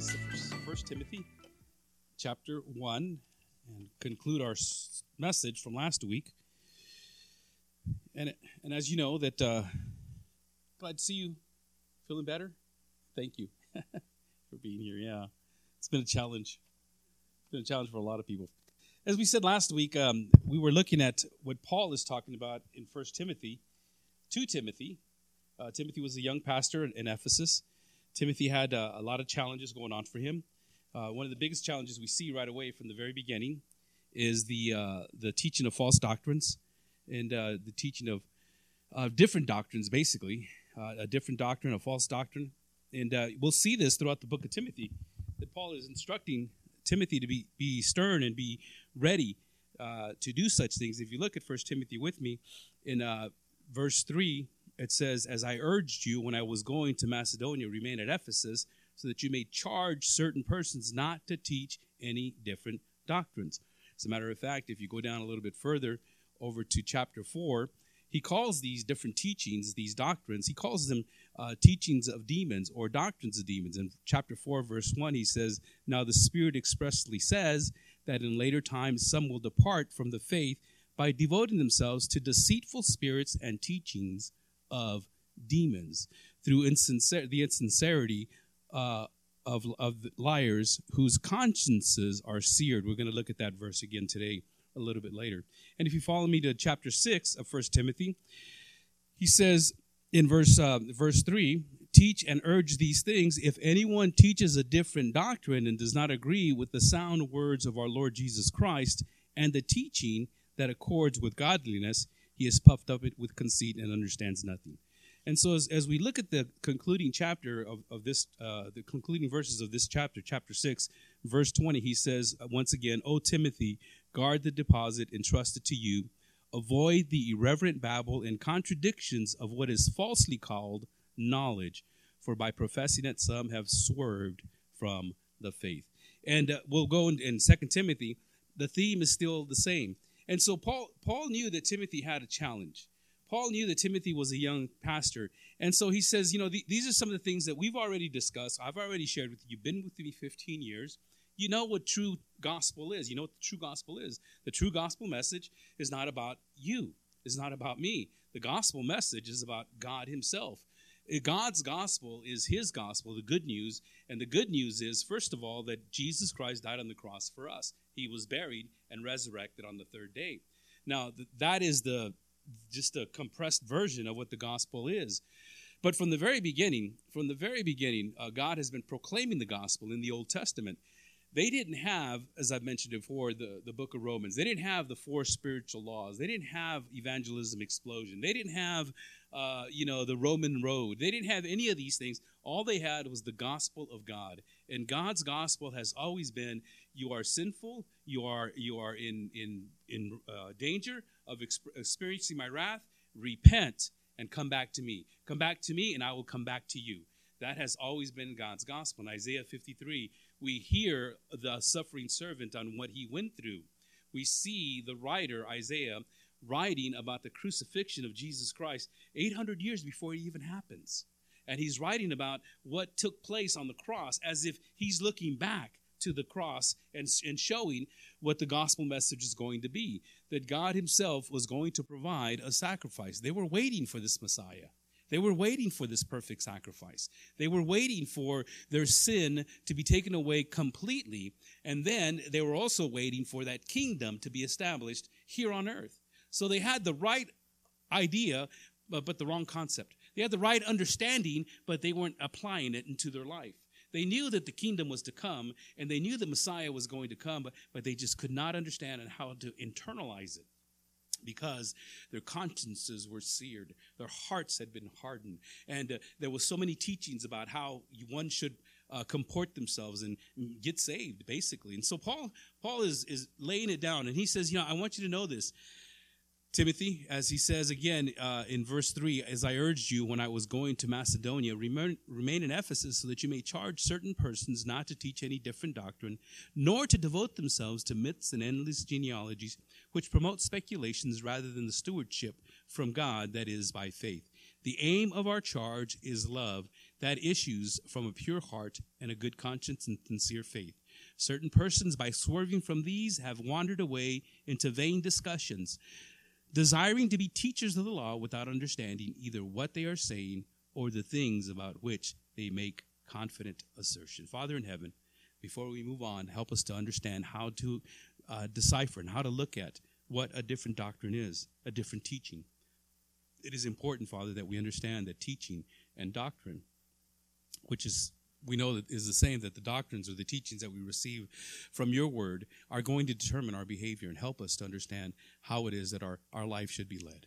Bibles Timothy chapter 1 and conclude our message from last week. And, and as you know, that uh, glad to see you feeling better. Thank you for being here. Yeah, it's been a challenge. It's been a challenge for a lot of people. As we said last week, um, we were looking at what Paul is talking about in First Timothy, to Timothy. Uh, Timothy was a young pastor in Ephesus Timothy had uh, a lot of challenges going on for him. Uh, one of the biggest challenges we see right away from the very beginning is the uh, the teaching of false doctrines and uh, the teaching of of different doctrines, basically uh, a different doctrine, a false doctrine, and uh, we'll see this throughout the book of Timothy that Paul is instructing Timothy to be be stern and be ready to do such things. If you look at First Timothy with me in verse three it says, As I urged you when I was going to Macedonia, remain at Ephesus, so that you may charge certain persons not to teach any different doctrines. As a matter of fact, if you go down a little bit further over to chapter 4, he calls these different teachings, these doctrines, he calls them uh, teachings of demons or doctrines of demons. In chapter 4, verse 1, he says, Now the Spirit expressly says that in later times some will depart from the faith by devoting themselves to deceitful spirits and teachings of demons through insincer- the insincerity uh, of, of liars whose consciences are seared. We're going to look at that verse again today a little bit later. And if you follow me to chapter 6 of First Timothy, he says in verse, uh, verse 3 Teach and urge these things. If anyone teaches a different doctrine and does not agree with the sound words of our Lord Jesus Christ and the teaching that accords with godliness, he is puffed up with conceit and understands nothing. And so, as, as we look at the concluding chapter of, of this, uh, the concluding verses of this chapter, chapter 6, verse 20, he says, once again, O Timothy, guard the deposit entrusted to you. Avoid the irreverent babble and contradictions of what is falsely called knowledge, for by professing it, some have swerved from the faith. And uh, we'll go in, in 2 Timothy. The theme is still the same and so Paul Paul knew that Timothy had a challenge. Paul knew that Timothy was a young pastor. And so he says, you know, the, these are some of the things that we've already discussed. I've already shared with you. You've been with me 15 years. You know what true gospel is. You know what the true gospel is. The true gospel message is not about you. It's not about me. The gospel message is about God himself. Uh, God's gospel is his gospel, the good news. And the good news is, first of all, that Jesus Christ died on the cross for us. He was buried and resurrected on the third day. Now, that is the just a compressed version of what the gospel is. But from the very beginning, from the very beginning, uh, God has been proclaiming the gospel in the Old Testament. They didn't have, as I've mentioned before, the, the book of Romans. They didn't have the four spiritual laws. They didn't have evangelism explosion. They didn't have uh, you know, the Roman road. They didn't have any of these things. All they had was the gospel of God. And God's gospel has always been you are sinful, you are you are in in in uh, danger of exp- experiencing my wrath. Repent and come back to me. Come back to me, and I will come back to you. That has always been God's gospel. In Isaiah 53, we hear the suffering servant on what he went through. We see the writer, Isaiah, writing about the crucifixion of Jesus Christ 800 years before it even happens. And he's writing about what took place on the cross as if he's looking back to the cross and, and showing what the gospel message is going to be that God Himself was going to provide a sacrifice. They were waiting for this Messiah. They were waiting for this perfect sacrifice. They were waiting for their sin to be taken away completely. And then they were also waiting for that kingdom to be established here on earth. So they had the right idea, but, but the wrong concept. They had the right understanding, but they weren't applying it into their life. They knew that the kingdom was to come, and they knew the Messiah was going to come, but, but they just could not understand how to internalize it because their consciences were seared their hearts had been hardened. And uh, there was so many teachings about how one should uh, comport themselves and get saved basically. And so paul paul is is laying it down and he says you know i want you to know this Timothy, as he says again uh, in verse 3, as I urged you when I was going to Macedonia, remain, remain in Ephesus so that you may charge certain persons not to teach any different doctrine, nor to devote themselves to myths and endless genealogies, which promote speculations rather than the stewardship from God that is by faith. The aim of our charge is love that issues from a pure heart and a good conscience and sincere faith. Certain persons, by swerving from these, have wandered away into vain discussions, desiring to be teachers of the law without understanding either what they are saying or the things about which they make confident assertion. Father in heaven, before we move on, help us to understand how to uh, decipher and how to look at what a different doctrine is, a different teaching. It is important, Father, that we understand that teaching and doctrine, which is we know that is the same that the doctrines or the teachings that we receive from your word are going to determine our behavior and help us to understand how it is that our, our life should be led.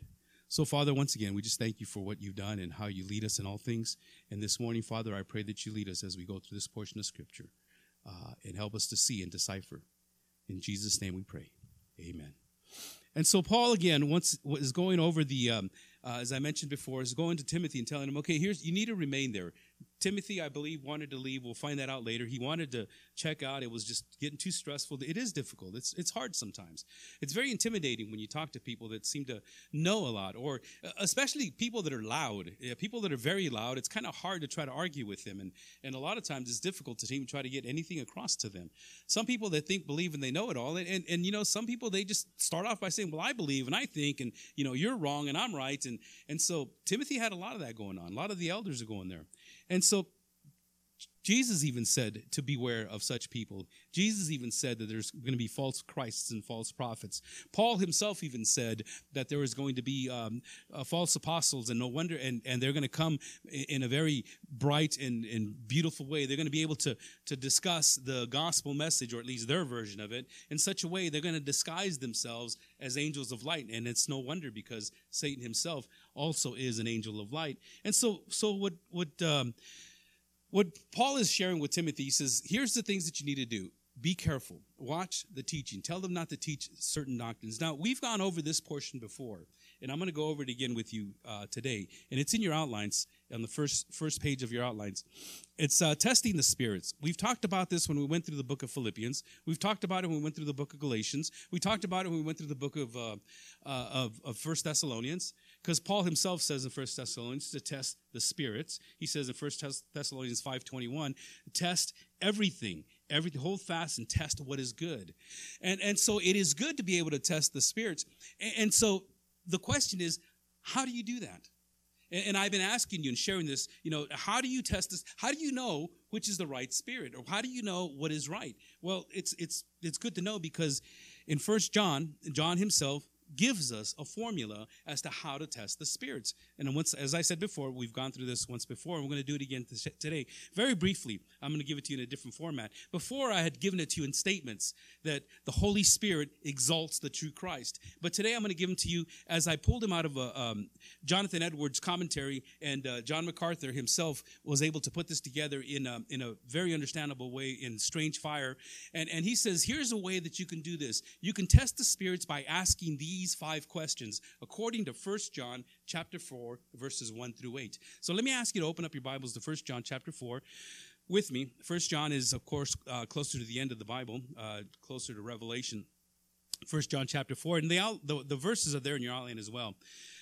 So, Father, once again, we just thank you for what you've done and how you lead us in all things. And this morning, Father, I pray that you lead us as we go through this portion of Scripture uh, and help us to see and decipher. In Jesus' name we pray. Amen. And so Paul again once is going over the, um, uh, as I mentioned before, is going to Timothy and telling him, okay, here's you need to remain there. Timothy, I believe, wanted to leave. We'll find that out later. He wanted to check out. It was just getting too stressful. It is difficult. It's it's hard sometimes. It's very intimidating when you talk to people that seem to know a lot, or uh, especially people that are loud. People that are very loud. It's kind of hard to try to argue with them, and and a lot of times it's difficult to even try to get anything across to them. Some people that think, believe, and they know it all, and and, and you know, some people they just start off by saying, "Well, I believe and I think, and you know, you're wrong and I'm right," and and so Timothy had a lot of that going on. A lot of the elders are going there. And so Jesus even said to beware of such people. Jesus even said that there's going to be false Christs and false prophets. Paul himself even said that there is going to be um, uh, false apostles, and no wonder, and, and they're going to come in a very bright and, and beautiful way. They're going to be able to, to discuss the gospel message, or at least their version of it, in such a way they're going to disguise themselves as angels of light. And it's no wonder because Satan himself also is an angel of light. And so, so what, what, um, what Paul is sharing with Timothy, he says, here's the things that you need to do. Be careful. Watch the teaching. Tell them not to teach certain doctrines. Now, we've gone over this portion before, and I'm going to go over it again with you uh, today. And it's in your outlines, on the first, first page of your outlines. It's uh, testing the spirits. We've talked about this when we went through the book of Philippians. We've talked about it when we went through the book of Galatians. We talked about it when we went through the book of, uh, uh of, of First Thessalonians. Because Paul himself says in 1 Thessalonians to test the spirits. He says in 1 Thessalonians 5.21, test everything, everything, hold fast and test what is good. And, and so it is good to be able to test the spirits. And, and so the question is, how do you do that? And, and I've been asking you and sharing this, you know, how do you test this? How do you know which is the right spirit? Or how do you know what is right? Well, it's, it's, it's good to know because in First John, John himself gives us a formula as to how to test the spirits. And once, as I said before, we've gone through this once before, and we're going to do it again today. Very briefly, I'm going to give it to you in a different format. Before, I had given it to you in statements that the Holy Spirit exalts the true Christ. But today, I'm going to give them to you as I pulled him out of a, um, Jonathan Edwards' commentary, and uh, John MacArthur himself was able to put this together in a, in a very understandable way in Strange Fire. And, and he says, here's a way that you can do this. You can test the spirits by asking these these five questions according to 1 John chapter 4 verses 1 through 8. So let me ask you to open up your Bibles to 1 John chapter 4 with me. 1 John is of course uh, closer to the end of the Bible, uh, closer to Revelation. 1 John chapter 4 and the, the, the verses are there in your outline as well.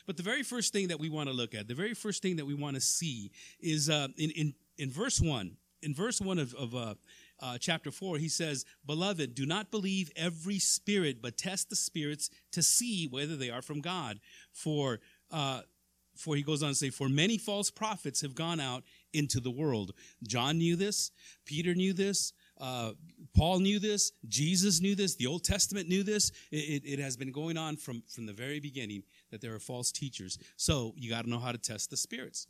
But the very first thing that we want to look at, the very first thing that we want to see is uh, in, in, in verse 1. In verse 1 of, of uh, chapter 4, he says, Beloved, do not believe every spirit, but test the spirits to see whether they are from God. For, uh, for he goes on to say, For many false prophets have gone out into the world. John knew this, Peter knew this. Uh, Paul knew this. Jesus knew this. The Old Testament knew this. It, it, it has been going on from, from the very beginning that there are false teachers. So you got to know how to test the spirits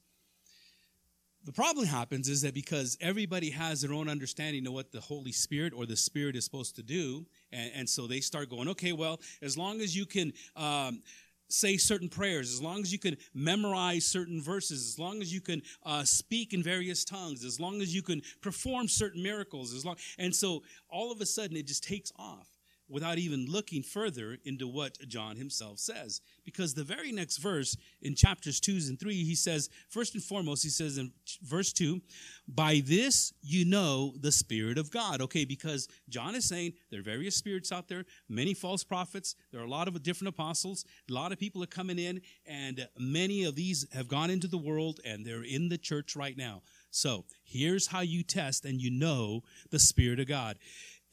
the problem happens is that because everybody has their own understanding of what the Holy Spirit or the Spirit is supposed to do, and, and so they start going, okay, well, as long as you can um, say certain prayers, as long as you can memorize certain verses, as long as you can uh, speak in various tongues, as long as you can perform certain miracles, as long, and so all of a sudden it just takes off. Without even looking further into what John himself says. Because the very next verse in chapters 2 and 3, he says, first and foremost, he says in verse 2, by this you know the Spirit of God. Okay, because John is saying there are various spirits out there, many false prophets, there are a lot of different apostles, a lot of people are coming in, and many of these have gone into the world and they're in the church right now. So here's how you test and you know the Spirit of God.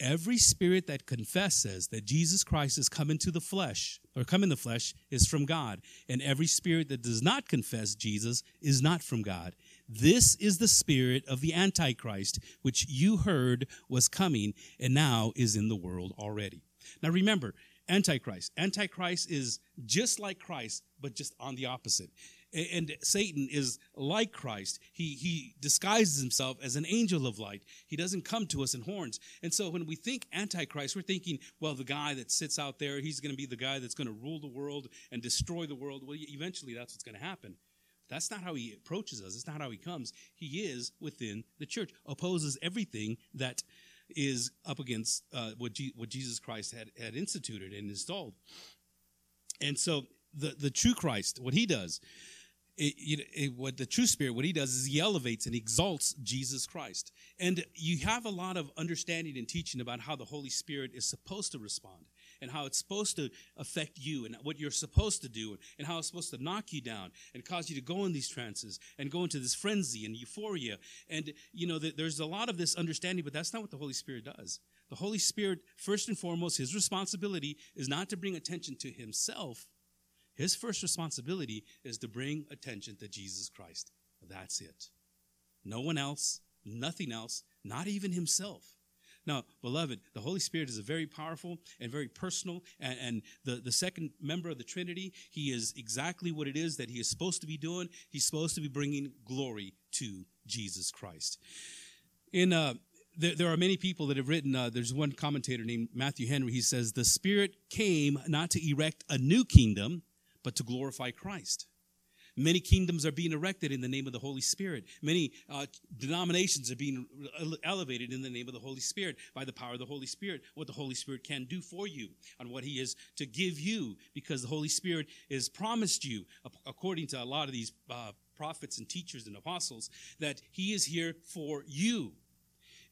Every spirit that confesses that Jesus Christ has come into the flesh or come in the flesh is from God. And every spirit that does not confess Jesus is not from God. This is the spirit of the Antichrist, which you heard was coming and now is in the world already. Now remember, Antichrist. Antichrist is just like Christ, but just on the opposite and Satan is like Christ. He he disguises himself as an angel of light. He doesn't come to us in horns. And so when we think antichrist, we're thinking, well, the guy that sits out there, he's going to be the guy that's going to rule the world and destroy the world. Well, eventually that's what's going to happen. That's not how he approaches us. It's not how he comes. He is within the church, opposes everything that is up against uh, what, what Jesus Christ had, had instituted and installed. And so the, the true Christ, what he does, it, it, what the true spirit what he does is he elevates and exalts jesus christ. And you have a lot of understanding and teaching about how the holy spirit is supposed to respond and how it's supposed to affect you and what you're supposed to do and how it's supposed to knock you down and cause you to go in these trances and go into this frenzy and euphoria. And you know there's a lot of this understanding but that's not what the holy spirit does. The holy spirit first and foremost his responsibility is not to bring attention to himself his first responsibility is to bring attention to Jesus Christ. That's it. No one else, nothing else, not even himself. Now, beloved, the Holy Spirit is a very powerful and very personal, and, and, the, the second member of the Trinity, he is exactly what it is that he is supposed to be doing. He's supposed to be bringing glory to Jesus Christ. In uh, there, there, are many people that have written. Uh, there's one commentator named Matthew Henry. He says the Spirit came not to erect a new kingdom, but to glorify Christ. Many kingdoms are being erected in the name of the Holy Spirit. Many uh, denominations are being elevated in the name of the Holy Spirit by the power of the Holy Spirit. What the Holy Spirit can do for you and what He is to give you, because the Holy Spirit is promised you, according to a lot of these uh, prophets and teachers and apostles, that He is here for you.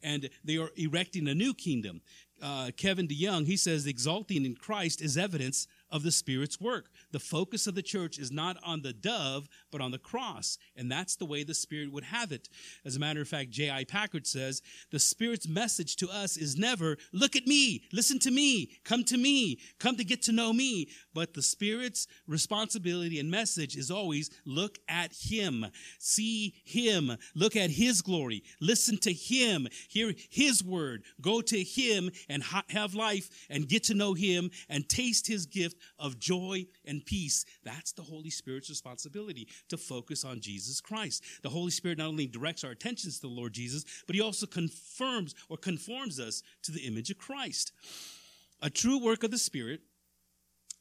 And they are erecting a new kingdom. Uh, Kevin DeYoung, he says, exalting in Christ is evidence of the Spirit's work. The focus of the church is not on the dove, but on the cross. And that's the way the Spirit would have it. As a matter of fact, J.I. Packer says, the Spirit's message to us is never, look at me, listen to me, come to me, come to get to know me. But the Spirit's responsibility and message is always, look at Him, see Him, look at His glory, listen to Him, hear His word, go to Him and have life and get to know Him and taste His gift of joy and peace. That's the Holy Spirit's responsibility to focus on Jesus Christ. The Holy Spirit not only directs our attentions to the Lord Jesus, but he also confirms or conforms us to the image of Christ. A true work of the Spirit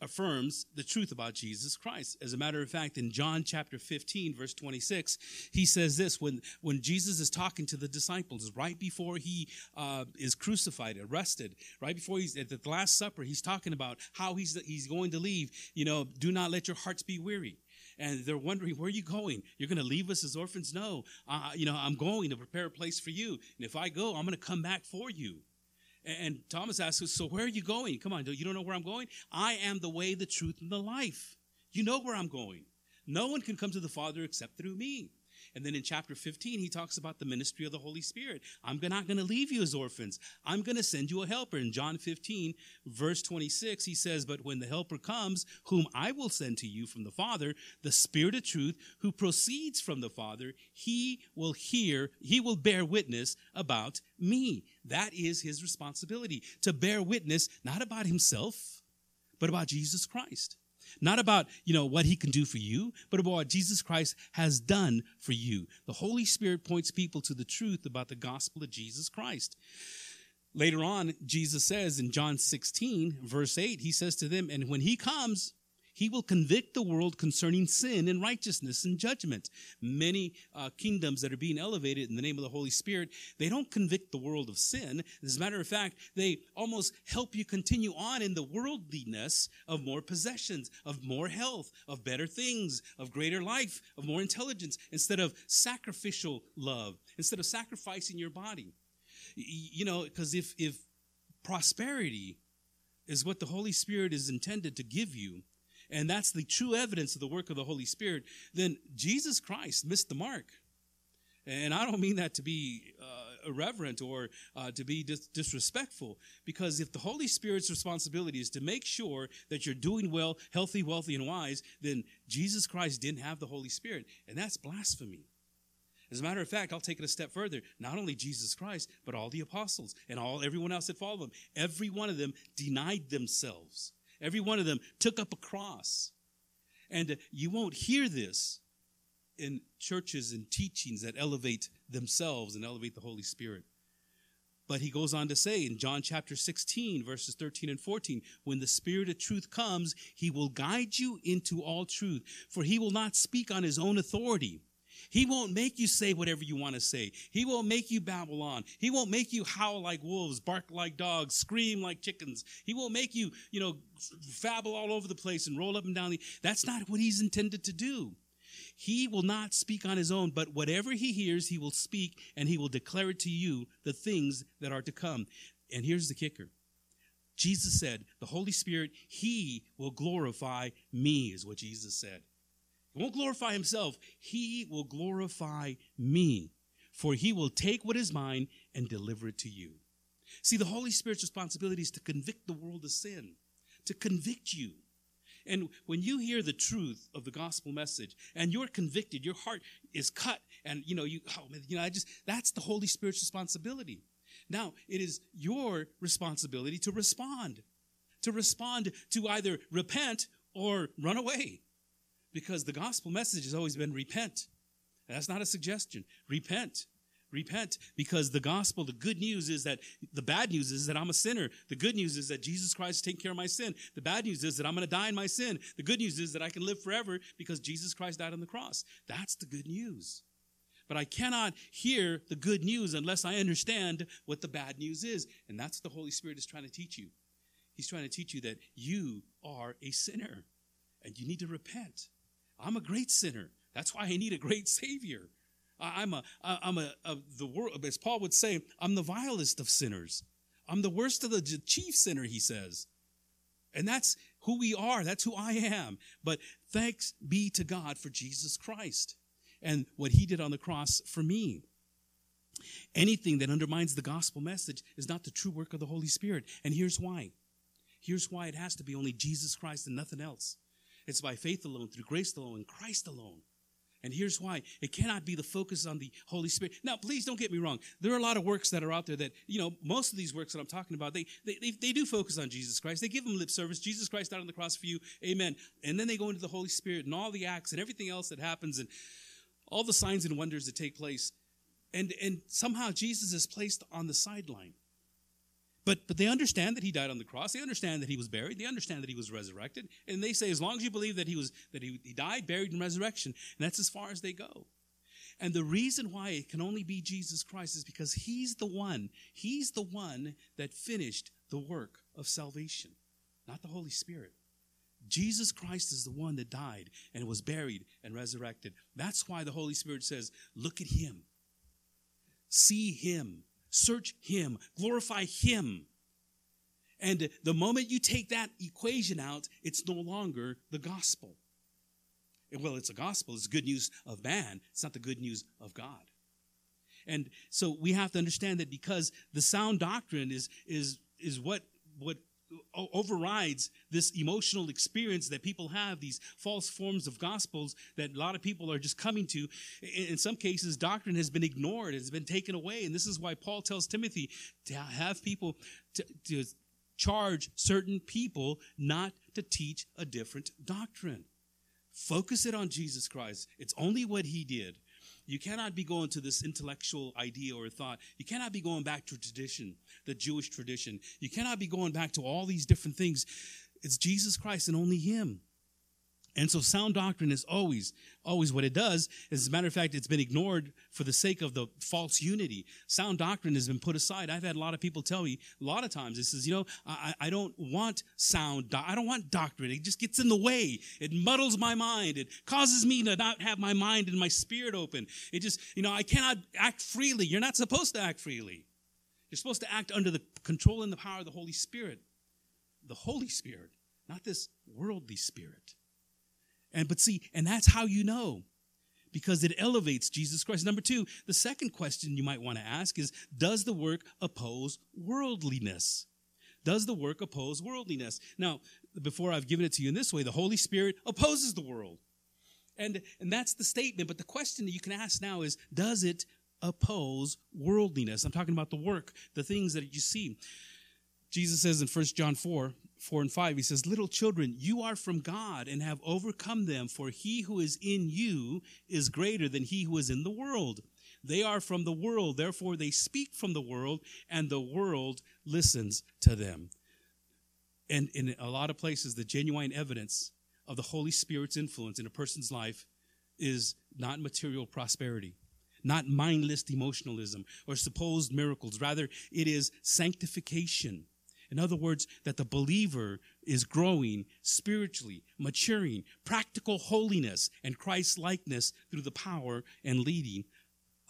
affirms the truth about Jesus Christ. As a matter of fact, in John chapter 15, verse 26, he says this when, when Jesus is talking to the disciples, right before he uh, is crucified, arrested, right before he's at the Last Supper, he's talking about how he's, he's going to leave. You know, do not let your hearts be weary. And they're wondering where are you going? You're going to leave us as orphans? No. Uh, you know i'm going to prepare a place for you. And if i go i'm going to come back for you and Thomas asks, So where are you going? Come on, you don't know where I'm going? I am the way, the truth, and the life. You know where I'm going. No one can come to the Father except through me. And then in chapter 15, he talks about the ministry of the Holy Spirit. I'm not going to leave you as orphans. I'm going to send you a helper. In John 15, verse 26, he says, But when the helper comes, whom I will send to you from the Father, the Spirit of truth, who proceeds from the Father, he will hear, he will bear witness about me. That is his responsibility to bear witness, not about himself, but about Jesus Christ. Not about, you know, what he can do for you, but about what Jesus Christ has done for you. The Holy Spirit points people to the truth about the gospel of Jesus Christ. Later on, Jesus says in John 16, verse 8, he says to them, And when he comes, He will convict the world concerning sin and righteousness and judgment. Many uh, kingdoms that are being elevated in the name of the Holy Spirit, they don't convict the world of sin. As a matter of fact, they almost help you continue on in the worldliness of more possessions, of more health, of better things, of greater life, of more intelligence, instead of sacrificial love, instead of sacrificing your body. You know, because if, if prosperity is what the Holy Spirit is intended to give you, and that's the true evidence of the work of the Holy Spirit, then Jesus Christ missed the mark. And I don't mean that to be uh, irreverent or uh, to be dis- disrespectful, because if the Holy Spirit's responsibility is to make sure that you're doing well, healthy, wealthy, and wise, then Jesus Christ didn't have the Holy Spirit. And that's blasphemy. As a matter of fact, I'll take it a step further. Not only Jesus Christ, but all the apostles and all everyone else that followed them. Every one of them denied themselves. Every one of them took up a cross. And you won't hear this in churches and teachings that elevate themselves and elevate the Holy Spirit. But he goes on to say in John chapter 16, verses 13 and 14, when the Spirit of truth comes, he will guide you into all truth, for he will not speak on his own authority he won't make you say whatever you want to say. He won't make you babble on. He won't make you howl like wolves, bark like dogs, scream like chickens. He won't make you, you know, fabble all over the place and roll up and down. The, that's not what he's intended to do. He will not speak on his own, but whatever he hears, he will speak and he will declare it to you the things that are to come. And here's the kicker. Jesus said, the Holy Spirit, he will glorify me, is what Jesus said. Won't glorify himself. He will glorify me, for he will take what is mine and deliver it to you. See, the Holy Spirit's responsibility is to convict the world of sin, to convict you. And when you hear the truth of the gospel message and you're convicted, your heart is cut, and you know, you, oh, you know, I just, that's the Holy Spirit's responsibility. Now, it is your responsibility to respond, to respond to either repent or run away because the gospel message has always been repent. That's not a suggestion. Repent. Repent because the gospel, the good news is that the bad news is that I'm a sinner. The good news is that Jesus Christ is taking care of my sin. The bad news is that I'm going to die in my sin. The good news is that I can live forever because Jesus Christ died on the cross. That's the good news. But I cannot hear the good news unless I understand what the bad news is. And that's what the Holy Spirit is trying to teach you. He's trying to teach you that you are a sinner and you need to repent. I'm a great sinner. That's why I need a great Savior. I'm a, I'm a, a, the world, as Paul would say, I'm the vilest of sinners. I'm the worst of the chief sinner, he says. And that's who we are. That's who I am. But thanks be to God for Jesus Christ and what he did on the cross for me. Anything that undermines the gospel message is not the true work of the Holy Spirit. And here's why. Here's why it has to be only Jesus Christ and nothing else. It's by faith alone, through grace alone, in Christ alone. And here's why. It cannot be the focus on the Holy Spirit. Now, please don't get me wrong. There are a lot of works that are out there that, you know, most of these works that I'm talking about, they, they, they, they do focus on Jesus Christ. They give him lip service. Jesus Christ died on the cross for you. Amen. And then they go into the Holy Spirit and all the acts and everything else that happens and all the signs and wonders that take place. And, and somehow Jesus is placed on the sideline. But, but they understand that he died on the cross. They understand that he was buried. They understand that he was resurrected. And they say, as long as you believe that he was that he, he died, buried, and resurrection, and that's as far as they go. And the reason why it can only be Jesus Christ is because he's the one, he's the one that finished the work of salvation, not the Holy Spirit. Jesus Christ is the one that died and was buried and resurrected. That's why the Holy Spirit says, look at him. See him Search Him, glorify Him. And the moment you take that equation out, it's no longer the gospel. Well, it's a gospel, it's good news of man, it's not the good news of God. And so we have to understand that because the sound doctrine is, is, is what, what overrides this emotional experience that people have, these false forms of gospels that a lot of people are just coming to. In some cases, doctrine has been ignored, it has been taken away. And this is why Paul tells Timothy to have people to, to charge certain people not to teach a different doctrine. Focus it on Jesus Christ. It's only what he did. You cannot be going to this intellectual idea or thought. You cannot be going back to tradition, the Jewish tradition. You cannot be going back to all these different things. It's Jesus Christ and only Him. And so sound doctrine is always, always what it does. As a matter of fact, it's been ignored for the sake of the false unity. Sound doctrine has been put aside. I've had a lot of people tell me a lot of times, this is, you know, I, I don't want sound, do- I don't want doctrine. It just gets in the way. It muddles my mind. It causes me to not have my mind and my spirit open. It just, you know, I cannot act freely. You're not supposed to act freely. You're supposed to act under the control and the power of the Holy Spirit. The Holy Spirit, not this worldly spirit. And but see, and that's how you know. Because it elevates Jesus Christ. Number two, the second question you might want to ask is Does the work oppose worldliness? Does the work oppose worldliness? Now, before I've given it to you in this way, the Holy Spirit opposes the world. And, and that's the statement. But the question that you can ask now is Does it oppose worldliness? I'm talking about the work, the things that you see. Jesus says in 1 John 4, 4 and 5, he says, Little children, you are from God and have overcome them, for he who is in you is greater than he who is in the world. They are from the world, therefore they speak from the world, and the world listens to them. And in a lot of places, the genuine evidence of the Holy Spirit's influence in a person's life is not material prosperity, not mindless emotionalism or supposed miracles. Rather, it is sanctification. In other words, that the believer is growing spiritually, maturing, practical holiness and Christ likeness through the power and leading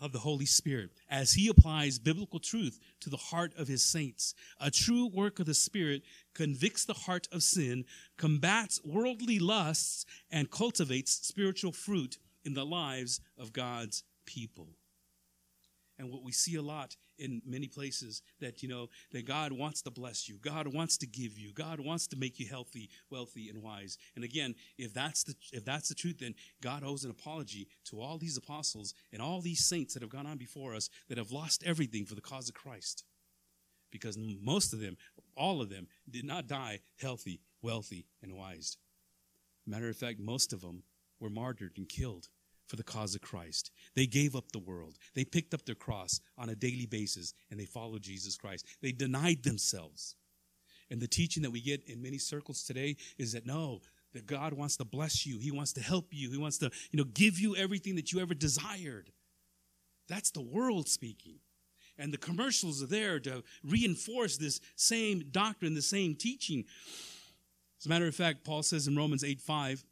of the Holy Spirit as he applies biblical truth to the heart of his saints. A true work of the Spirit convicts the heart of sin, combats worldly lusts, and cultivates spiritual fruit in the lives of God's people. And what we see a lot in many places that you know that God wants to bless you, God wants to give you, God wants to make you healthy, wealthy, and wise. And again, if that's the if that's the truth, then God owes an apology to all these apostles and all these saints that have gone on before us that have lost everything for the cause of Christ, because most of them, all of them, did not die healthy, wealthy, and wise. Matter of fact, most of them were martyred and killed for the cause of Christ. They gave up the world. They picked up their cross on a daily basis and they followed Jesus Christ. They denied themselves. And the teaching that we get in many circles today is that no, that God wants to bless you. He wants to help you. He wants to, you know, give you everything that you ever desired. That's the world speaking. And the commercials are there to reinforce this same doctrine, the same teaching. As a matter of fact, Paul says in Romans 8 5,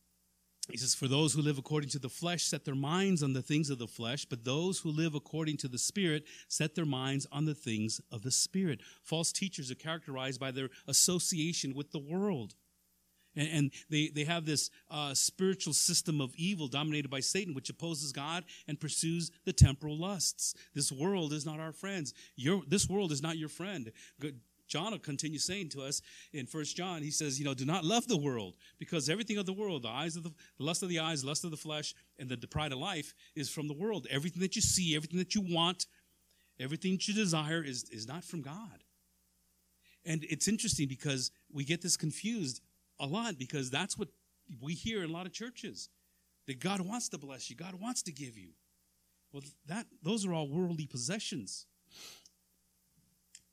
he says, For those who live according to the flesh set their minds on the things of the flesh, but those who live according to the Spirit set their minds on the things of the Spirit. False teachers are characterized by their association with the world. And, and they, they have this uh, spiritual system of evil dominated by Satan, which opposes God and pursues the temporal lusts. This world is not our friends. Your, this world is not your friend. John will continue saying to us in First John, he says, you know, do not love the world because everything of the world, the eyes of the, the lust of the eyes, lust of the flesh, and the, pride of life is from the world. Everything that you see, everything that you want, everything that you desire is, is not from God. And it's interesting because we get this confused a lot because that's what we hear in a lot of churches that God wants to bless you, God wants to give you. Well, that those are all worldly possessions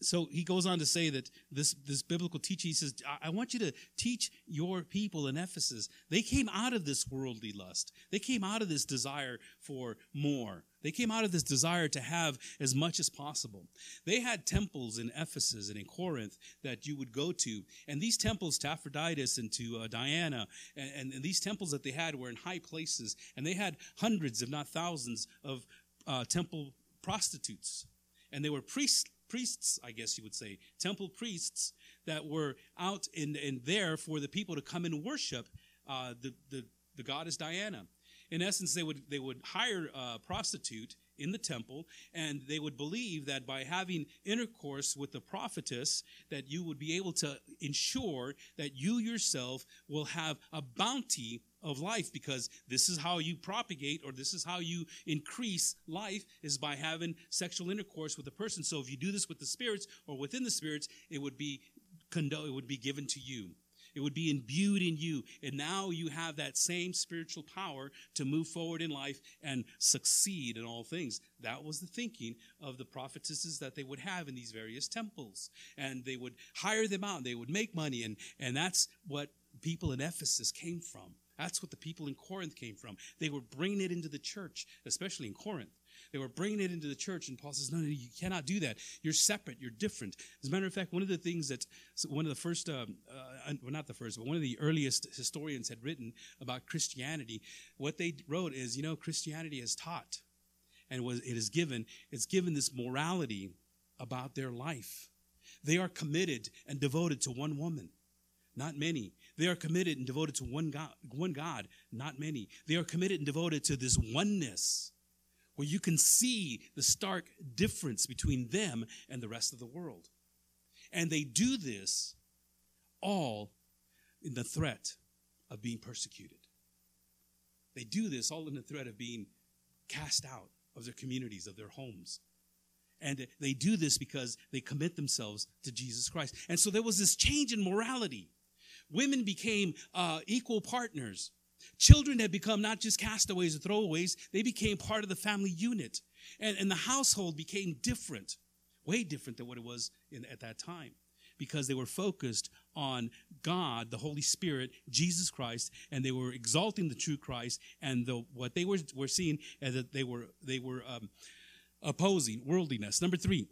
so he goes on to say that this, this biblical teaching, he says, I want you to teach your people in Ephesus. They came out of this worldly lust. They came out of this desire for more. They came out of this desire to have as much as possible. They had temples in Ephesus and in Corinth that you would go to. And these temples to Aphrodite and to uh, Diana, and, and, and, these temples that they had were in high places. And they had hundreds, if not thousands, of uh, temple prostitutes. And they were priests priests, I guess you would say, temple priests that were out in, in there for the people to come and worship uh, the, the, the goddess Diana. In essence, they would, they would hire a prostitute in the temple and they would believe that by having intercourse with the prophetess that you would be able to ensure that you yourself will have a bounty of life because this is how you propagate or this is how you increase life is by having sexual intercourse with a person. So if you do this with the spirits or within the spirits it would be condo- it would be given to you. It would be imbued in you. And now you have that same spiritual power to move forward in life and succeed in all things. That was the thinking of the prophetesses that they would have in these various temples. And they would hire them out. And they would make money. And and that's what people in ephesus came from That's what the people in Corinth came from. They were bringing it into the church, especially in Corinth. They were bringing it into the church, and Paul says, No, no, you cannot do that. You're separate. You're different. As a matter of fact, one of the things that one of the first, um, uh, well, not the first, but one of the earliest historians had written about Christianity, what they wrote is, you know, Christianity has taught and was it is given, it's given this morality about their life. They are committed and devoted to one woman, not many. They are committed and devoted to one God, one God, not many. They are committed and devoted to this oneness where you can see the stark difference between them and the rest of the world. And they do this all in the threat of being persecuted. They do this all in the threat of being cast out of their communities, of their homes. And they do this because they commit themselves to Jesus Christ. And so there was this change in morality. Women became uh, equal partners. Children had become not just castaways or throwaways, they became part of the family unit. And, and the household became different, way different than what it was in, at that time, because they were focused on God, the Holy Spirit, Jesus Christ, and they were exalting the true Christ. And the, what they were, were seeing is that they were, they were um, opposing worldliness. Number three,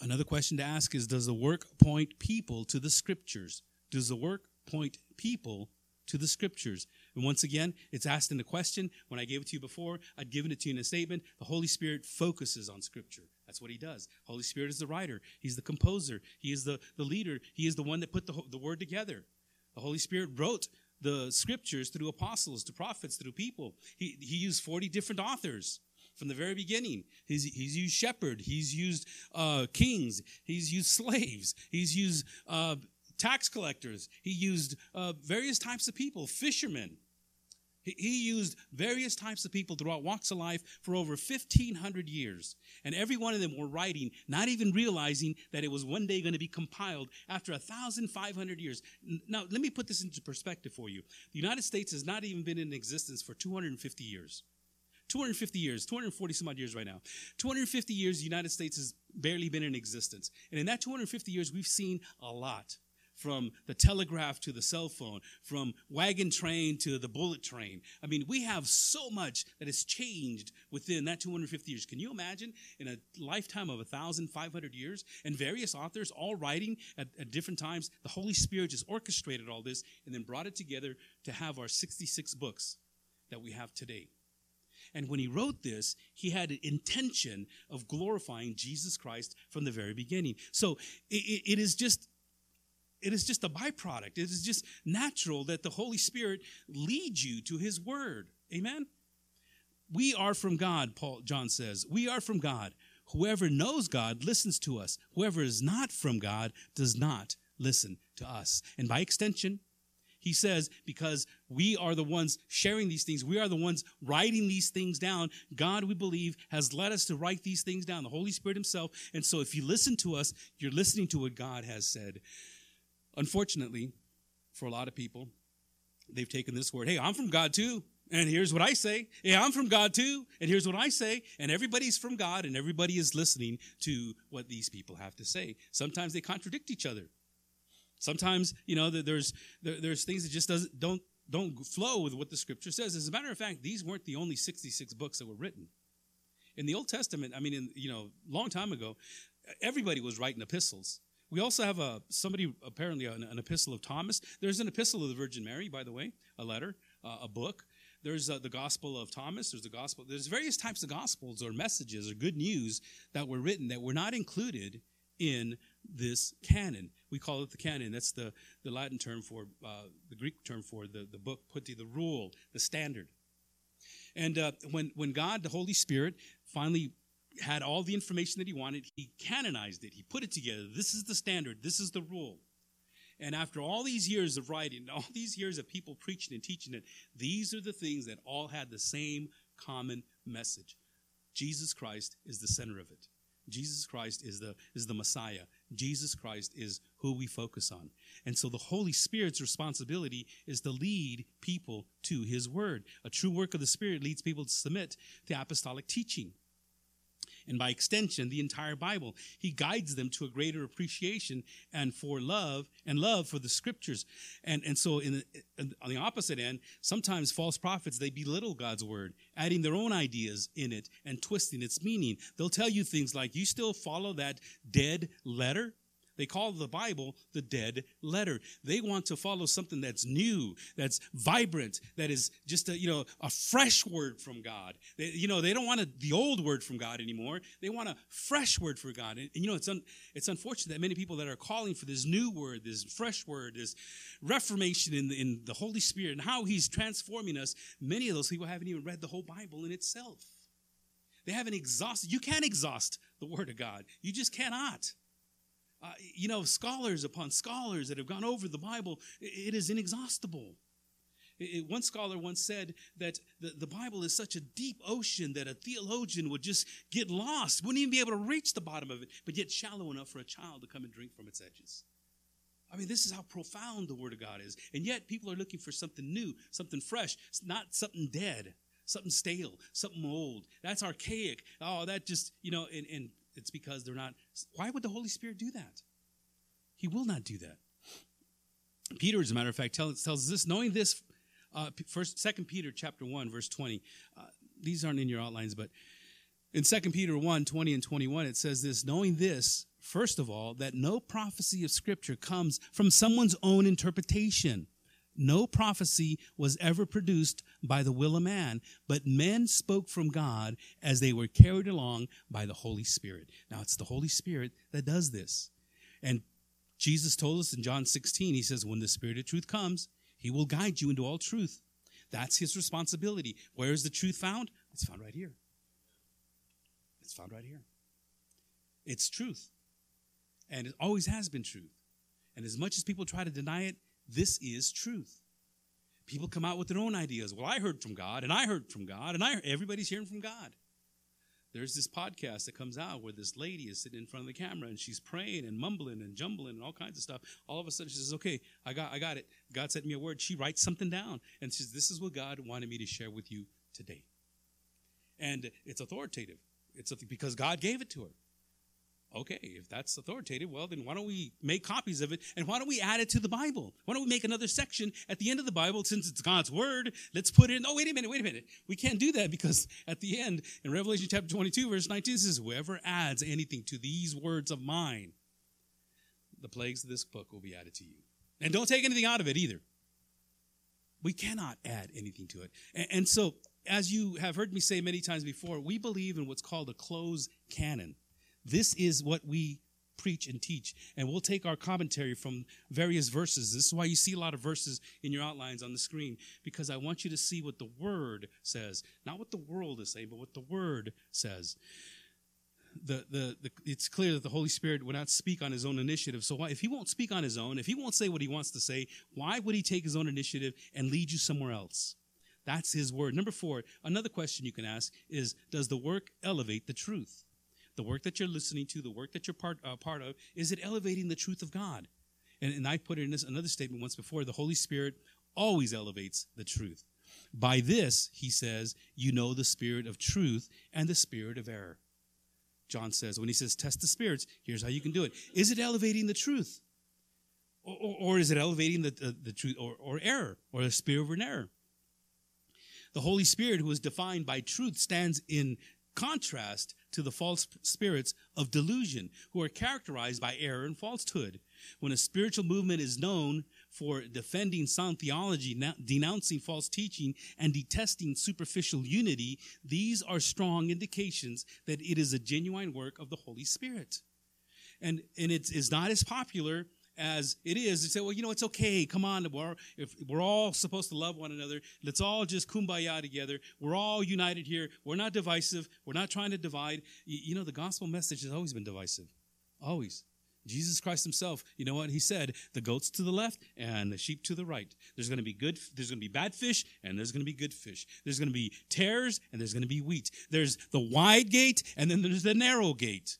another question to ask is Does the work point people to the scriptures? Does the work point people to the scriptures. And once again, it's asked in the question. When I gave it to you before, I'd given it to you in a statement. The Holy Spirit focuses on scripture. That's what he does. Holy Spirit is the writer. He's the composer. He is the, the leader. He is the one that put the, the word together. The Holy Spirit wrote the scriptures through apostles, to prophets, through people. He, he used 40 different authors from the very beginning. He's, he's used shepherd. He's used uh, kings. He's used slaves. He's used uh, tax collectors. He used uh, various types of people, fishermen. He, he used various types of people throughout walks of life for over 1,500 years. And every one of them were writing, not even realizing that it was one day going to be compiled after 1,500 years. Now, let me put this into perspective for you. The United States has not even been in existence for 250 years. 250 years, 240 some odd years right now. 250 years, the United States has barely been in existence. And in that 250 years, we've seen a lot from the telegraph to the cell phone, from wagon train to the bullet train. I mean, we have so much that has changed within that 250 years. Can you imagine in a lifetime of 1,500 years and various authors all writing at, at different times? The Holy Spirit just orchestrated all this and then brought it together to have our 66 books that we have today. And when he wrote this, he had an intention of glorifying Jesus Christ from the very beginning. So it, it is just it is just a byproduct. It is just natural that the Holy Spirit leads you to his word. Amen. We are from God, Paul John says. We are from God. Whoever knows God listens to us. Whoever is not from God does not listen to us. And by extension, he says, because we are the ones sharing these things, we are the ones writing these things down. God, we believe, has led us to write these things down, the Holy Spirit Himself. And so if you listen to us, you're listening to what God has said. Unfortunately, for a lot of people, they've taken this word, hey, I'm from God too. And here's what I say. Yeah, I'm from God too. And here's what I say. And everybody's from God and everybody is listening to what these people have to say. Sometimes they contradict each other. Sometimes, you know, there's there's things that just doesn't don't don't flow with what the scripture says. As a matter of fact, these weren't the only 66 books that were written. In the Old Testament, I mean, in you know, long time ago, everybody was writing epistles. We also have a somebody apparently an, an, epistle of Thomas. There's an epistle of the Virgin Mary, by the way, a letter, uh, a book. There's uh, the Gospel of Thomas. There's the Gospel. There's various types of Gospels or messages or good news that were written that were not included in this canon. We call it the canon. That's the, the Latin term for uh, the Greek term for the, the book, putti, the rule, the standard. And uh, when when God, the Holy Spirit, finally had all the information that he wanted. He canonized it. He put it together. This is the standard. This is the rule. And after all these years of writing, all these years of people preaching and teaching it, these are the things that all had the same common message. Jesus Christ is the center of it. Jesus Christ is the, is the Messiah. Jesus Christ is who we focus on. And so the Holy Spirit's responsibility is to lead people to His Word. A true work of the Spirit leads people to submit to apostolic teaching. And by extension, the entire Bible. He guides them to a greater appreciation and for love and love for the scriptures. And, and so in the, on the opposite end, sometimes false prophets, they belittle God's word, adding their own ideas in it and twisting its meaning. They'll tell you things like, you still follow that dead letter? They call the Bible the dead letter. They want to follow something that's new, that's vibrant, that is just a, you know, a fresh word from God. They, you know, they don't want a, the old word from God anymore. They want a fresh word for God. And, and you know, it's, un, it's unfortunate that many people that are calling for this new word, this fresh word, this reformation in the, in the Holy Spirit and how he's transforming us, many of those people haven't even read the whole Bible in itself. They haven't exhausted. You can't exhaust the word of God. You just cannot. Uh, you know, scholars upon scholars that have gone over the Bible, it is inexhaustible. It, one scholar once said that the, the Bible is such a deep ocean that a theologian would just get lost, wouldn't even be able to reach the bottom of it, but yet shallow enough for a child to come and drink from its edges. I mean, this is how profound the Word of God is. And yet, people are looking for something new, something fresh, not something dead, something stale, something old. That's archaic. Oh, that just, you know, and, and it's because they're not. Why would the Holy Spirit do that? He will not do that. Peter, as a matter of fact, tells, tells us this, knowing this, uh, first, Second Peter chapter 1, verse 20. Uh, these aren't in your outlines, but in Second Peter 1, 20 and 21, it says this, knowing this, first of all, that no prophecy of Scripture comes from someone's own interpretation no prophecy was ever produced by the will of man, but men spoke from God as they were carried along by the Holy Spirit. Now, it's the Holy Spirit that does this. And Jesus told us in John 16, he says, When the Spirit of truth comes, he will guide you into all truth. That's his responsibility. Where is the truth found? It's found right here. It's found right here. It's truth. And it always has been truth. And as much as people try to deny it, this is truth. People come out with their own ideas. Well, I heard from God, and I heard from God, and I everybody's hearing from God. There's this podcast that comes out where this lady is sitting in front of the camera and she's praying and mumbling and jumbling and all kinds of stuff. All of a sudden she says, "Okay, I got, I got it. God sent me a word." She writes something down and says, "This is what God wanted me to share with you today." And it's authoritative. It's because God gave it to her. Okay, if that's authoritative, well, then why don't we make copies of it and why don't we add it to the Bible? Why don't we make another section at the end of the Bible since it's God's word? Let's put it in. Oh, wait a minute, wait a minute. We can't do that because at the end, in Revelation chapter 22, verse 19, it says, Whoever adds anything to these words of mine, the plagues of this book will be added to you. And don't take anything out of it either. We cannot add anything to it. And, and so, as you have heard me say many times before, we believe in what's called a closed canon. This is what we preach and teach. And we'll take our commentary from various verses. This is why you see a lot of verses in your outlines on the screen, because I want you to see what the Word says. Not what the world is saying, but what the Word says. The, the, the, it's clear that the Holy Spirit would not speak on his own initiative. So why, if he won't speak on his own, if he won't say what he wants to say, why would he take his own initiative and lead you somewhere else? That's his word. Number four, another question you can ask is, does the work elevate the truth? The work that you're listening to, the work that you're part, uh, part of, is it elevating the truth of God? And, and I put it in this, another statement once before the Holy Spirit always elevates the truth. By this, he says, you know the spirit of truth and the spirit of error. John says, when he says test the spirits, here's how you can do it. Is it elevating the truth? Or, or, or is it elevating the, the, the truth or, or error or the spirit of an error? The Holy Spirit, who is defined by truth, stands in contrast to the false spirits of delusion who are characterized by error and falsehood. When a spiritual movement is known for defending sound theology, denouncing false teaching, and detesting superficial unity, these are strong indications that it is a genuine work of the Holy Spirit. And, and it is not as popular as it is to say, well, you know, it's okay. Come on, we're, if we're all supposed to love one another. Let's all just kumbaya together. We're all united here. We're not divisive. We're not trying to divide. You, know, the gospel message has always been divisive, always. Jesus Christ himself, you know what? He said, the goats to the left and the sheep to the right. There's going to be good, there's going to be bad fish and there's going to be good fish. There's going to be tares and there's going to be wheat. There's the wide gate and then there's the narrow gate.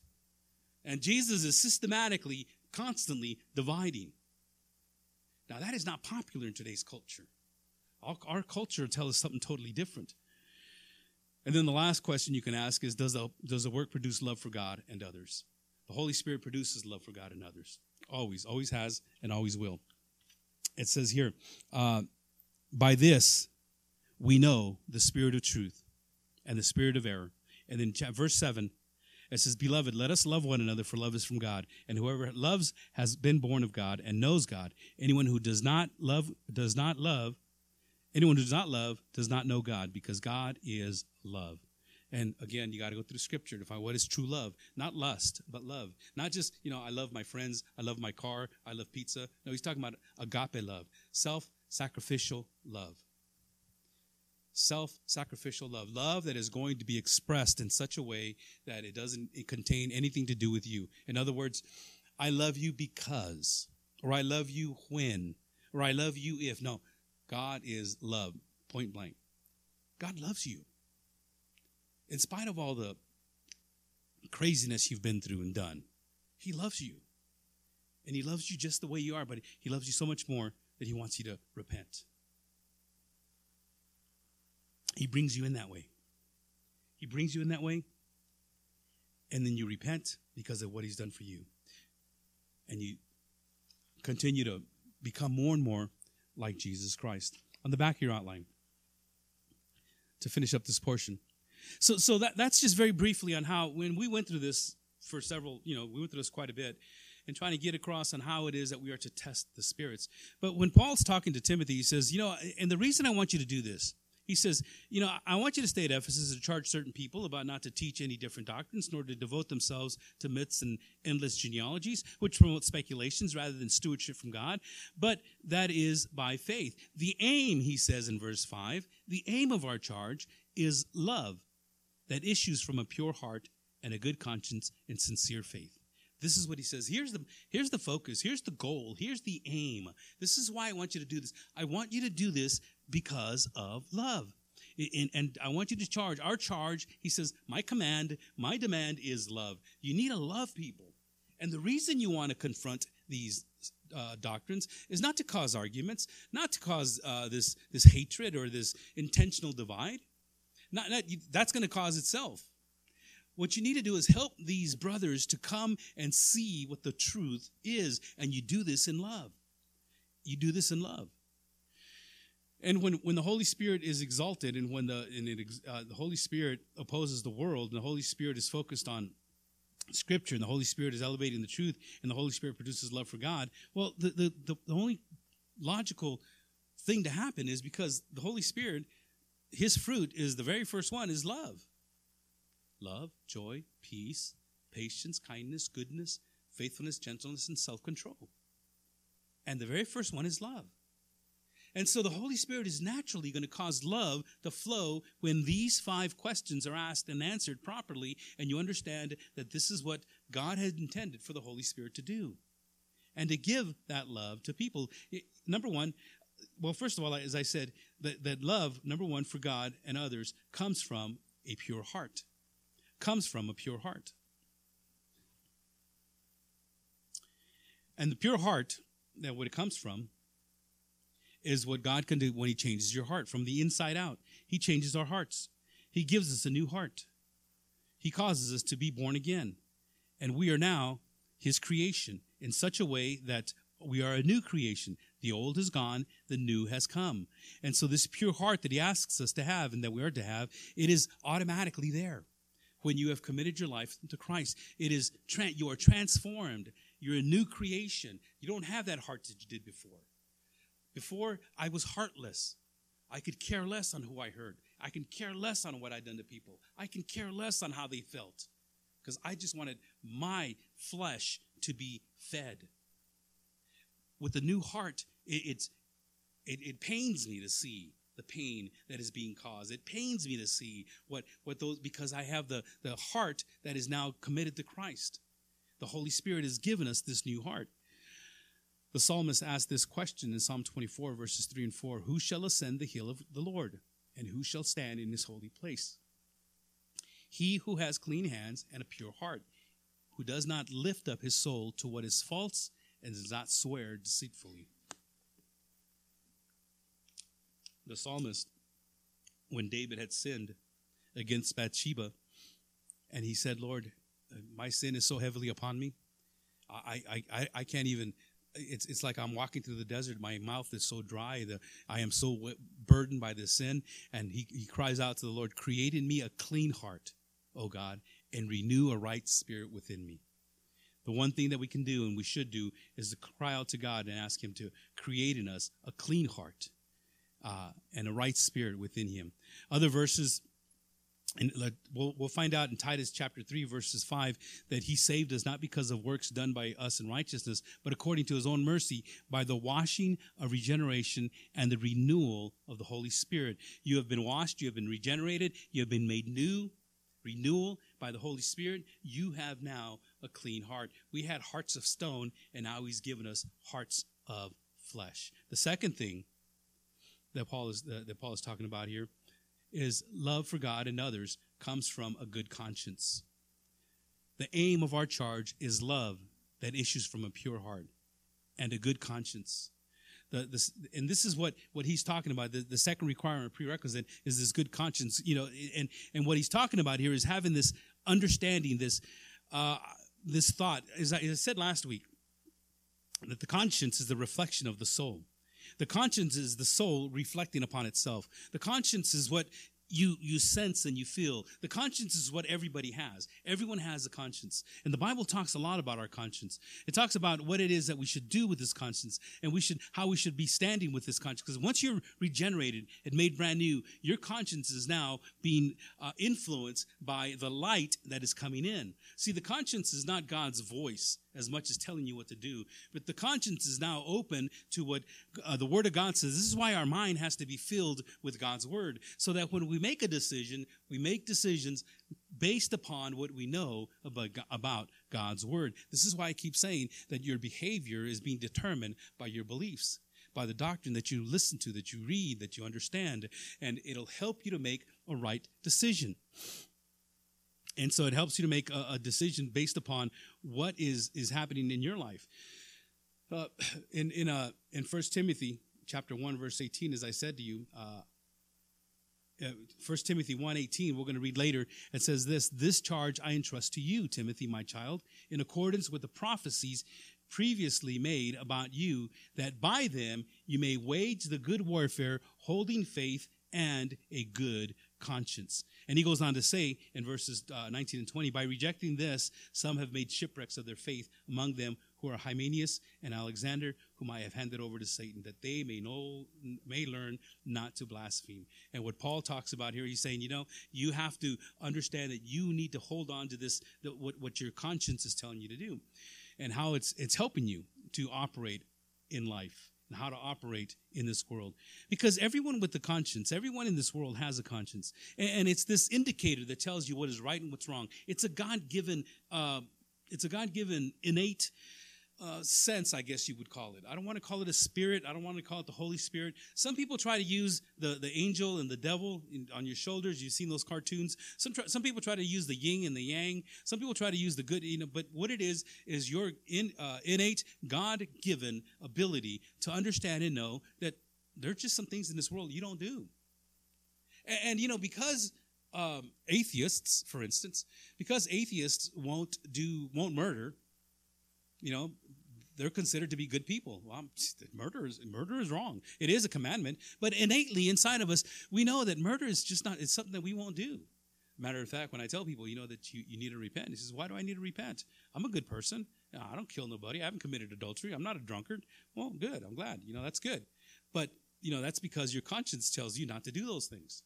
And Jesus is systematically constantly dividing. Now, that is not popular in today's culture. Our, culture tells us something totally different. And then the last question you can ask is Does the, does the work produce love for God and others? The Holy Spirit produces love for God and others. Always, always has, and always will. It says here, uh, By this we know the spirit of truth and the spirit of error. And then verse 7, it says, Beloved, let us love one another, for love is from God. And whoever loves has been born of God and knows God. Anyone who does not love, does not love, anyone who does not love does not know God, because God is love. And again, you got to go through scripture to find what is true love. Not lust, but love. Not just, you know, I love my friends, I love my car, I love pizza. No, he's talking about agape love, self sacrificial love self sacrificial love, love that is going to be expressed in such a way that it doesn't contain anything to do with you. In other words, I love you because, or I love you when, or I love you if. No, God is love, point blank. God loves you. In spite of all the craziness you've been through and done, He loves you. And He loves you just the way you are, but He loves you so much more that He wants you to repent. He brings you in that way. He brings you in that way, and then you repent because of what He's done for you. And you continue to become more and more like Jesus Christ. On the back of your outline, to finish up this portion. So, so that, that's just very briefly on how, when we went through this for several, you know, we went through this quite a bit and trying to get across on how it is that we are to test the spirits. But when Paul's talking to Timothy, he says, you know, and the reason I want you to do this he says, You know, I want you to stay at Ephesus to charge certain people about not to teach any different doctrines, nor to devote themselves to myths and endless genealogies, which promote speculations rather than stewardship from God. But that is by faith. The aim, he says in verse 5, the aim of our charge is love that issues from a pure heart and a good conscience and sincere faith. This is what he says. Here's the here's the focus. Here's the goal. Here's the aim. This is why I want you to do this. I want you to do this because of love. And, and, I want you to charge. Our charge, he says, my command, my demand is love. You need to love people. And the reason you want to confront these uh, doctrines is not to cause arguments, not to cause uh, this, this hatred or this intentional divide. Not, not that's going to cause itself. What you need to do is help these brothers to come and see what the truth is, and you do this in love. You do this in love. And when, when the Holy Spirit is exalted and when the, and it, uh, the Holy Spirit opposes the world and the Holy Spirit is focused on Scripture and the Holy Spirit is elevating the truth and the Holy Spirit produces love for God, well, the, the, the, the only logical thing to happen is because the Holy Spirit, His fruit is the very first one is love. Love, joy, peace, patience, kindness, goodness, faithfulness, gentleness, and self control. And the very first one is love. And so the Holy Spirit is naturally going to cause love to flow when these five questions are asked and answered properly, and you understand that this is what God had intended for the Holy Spirit to do. And to give that love to people. Number one, well, first of all, as I said, that, that love, number one, for God and others, comes from a pure heart. Comes from a pure heart. And the pure heart, that what it comes from, is what God can do when He changes your heart from the inside out. He changes our hearts. He gives us a new heart. He causes us to be born again. And we are now His creation in such a way that we are a new creation. The old is gone, the new has come. And so, this pure heart that He asks us to have and that we are to have, it is automatically there when you have committed your life to Christ. It is, you are transformed. You're a new creation. You don't have that heart that you did before. Before, I was heartless. I could care less on who I heard. I can care less on what I'd done to people. I can care less on how they felt because I just wanted my flesh to be fed. With a new heart, it, it's, it, it pains me to see the pain that is being caused. It pains me to see what, what those, because I have the, the heart that is now committed to Christ. The Holy Spirit has given us this new heart. The psalmist asked this question in Psalm 24, verses 3 and 4 Who shall ascend the hill of the Lord, and who shall stand in his holy place? He who has clean hands and a pure heart, who does not lift up his soul to what is false and does not swear deceitfully. The psalmist, when David had sinned against Bathsheba, and he said, "Lord, my sin is so heavily upon me, I I I, I can't even." It's, it's like I'm walking through the desert. My mouth is so dry. The, I am so burdened by this sin. And he, he cries out to the Lord, Create in me a clean heart, O God, and renew a right spirit within me. The one thing that we can do and we should do is to cry out to God and ask Him to create in us a clean heart uh, and a right spirit within Him. Other verses, and we'll, we'll find out in Titus chapter 3, verses 5, that He saved us not because of works done by us in righteousness, but according to His own mercy by the washing of regeneration and the renewal of the Holy Spirit. You have been washed, you have been regenerated, you have been made new renewal by the Holy Spirit, you have now a clean heart. We had hearts of stone, and now He's given us hearts of flesh. The second thing that Paul is uh, that Paul is talking about here is love for God and others comes from a good conscience. The aim of our charge is love that issues from a pure heart and a good conscience the, this, and this is what, what he's talking about. The, the second requirement, prerequisite, is this good conscience. You know, and and what he's talking about here is having this understanding, this uh, this thought. As I, as I said last week, that the conscience is the reflection of the soul. The conscience is the soul reflecting upon itself. The conscience is what you you sense and you feel. The conscience is what everybody has. Everyone has a conscience. And the bible talks a lot about our conscience. It talks about what it is that we should do with this conscience and we should how we should be standing with this conscience. Because once you're regenerated and made brand new your conscience is now being uh, influenced by the light that is coming in. See the conscience is not god's voice as much as telling you what to do. But the conscience is now open to what uh, the Word of God says. This is why our mind has to be filled with God's Word, so that when we make a decision, we make decisions based upon what we know about, about God's Word. This is why I keep saying that your behavior is being determined by your beliefs by the doctrine that you listen to, that you read, that you understand, and it'll help you to make a right decision. And so it helps you to make a, a decision based upon what is, is happening in your life. Uh, in in uh, in First Timothy chapter one verse eighteen, as I said to you, uh, uh First Timothy 1.18, we're going to read later, it says this, This charge I entrust to you, Timothy, my child, in accordance with the prophecies previously made about you, that by them you may wage the good warfare, holding faith and a good conscience. And he goes on to say in verses uh, 19 and 20, by rejecting this, some have made shipwrecks of their faith, among them who are Hymenaeus and Alexander, whom I have handed over to Satan, that they may know, may learn not to blaspheme. And what Paul talks about here, he's saying, you know, you have to understand that you need to hold on to this, what, what your conscience is telling you to do, and how it's it's helping you to operate in life and how to operate in this world. Because everyone with the conscience, everyone in this world has a conscience. And, it's this indicator that tells you what is right and what's wrong. It's a God given, uh, it's a God given innate uh, sense, I guess you would call it. I don't want to call it a spirit. I don't want to call it the Holy Spirit. Some people try to use the, the angel and the devil in, on your shoulders. You've seen those cartoons. Some try, some people try to use the yin and the yang. Some people try to use the good. You know, but what it is is your in, uh, innate, God given ability to understand and know that there are just some things in this world you don't do. And, and you know, because um, atheists, for instance, because atheists won't do won't murder you know they're considered to be good people. Well, murder is murder is wrong. It is a commandment, but innately inside of us, we know that murder is just not. It's something that we won't do. Matter of fact, when I tell people, you know that you, you need to repent, he says, "Why do I need to repent? I'm a good person. I don't kill nobody. I haven't committed adultery. I'm not a drunkard. Well, good. I'm glad. You know that's good. But you know that's because your conscience tells you not to do those things.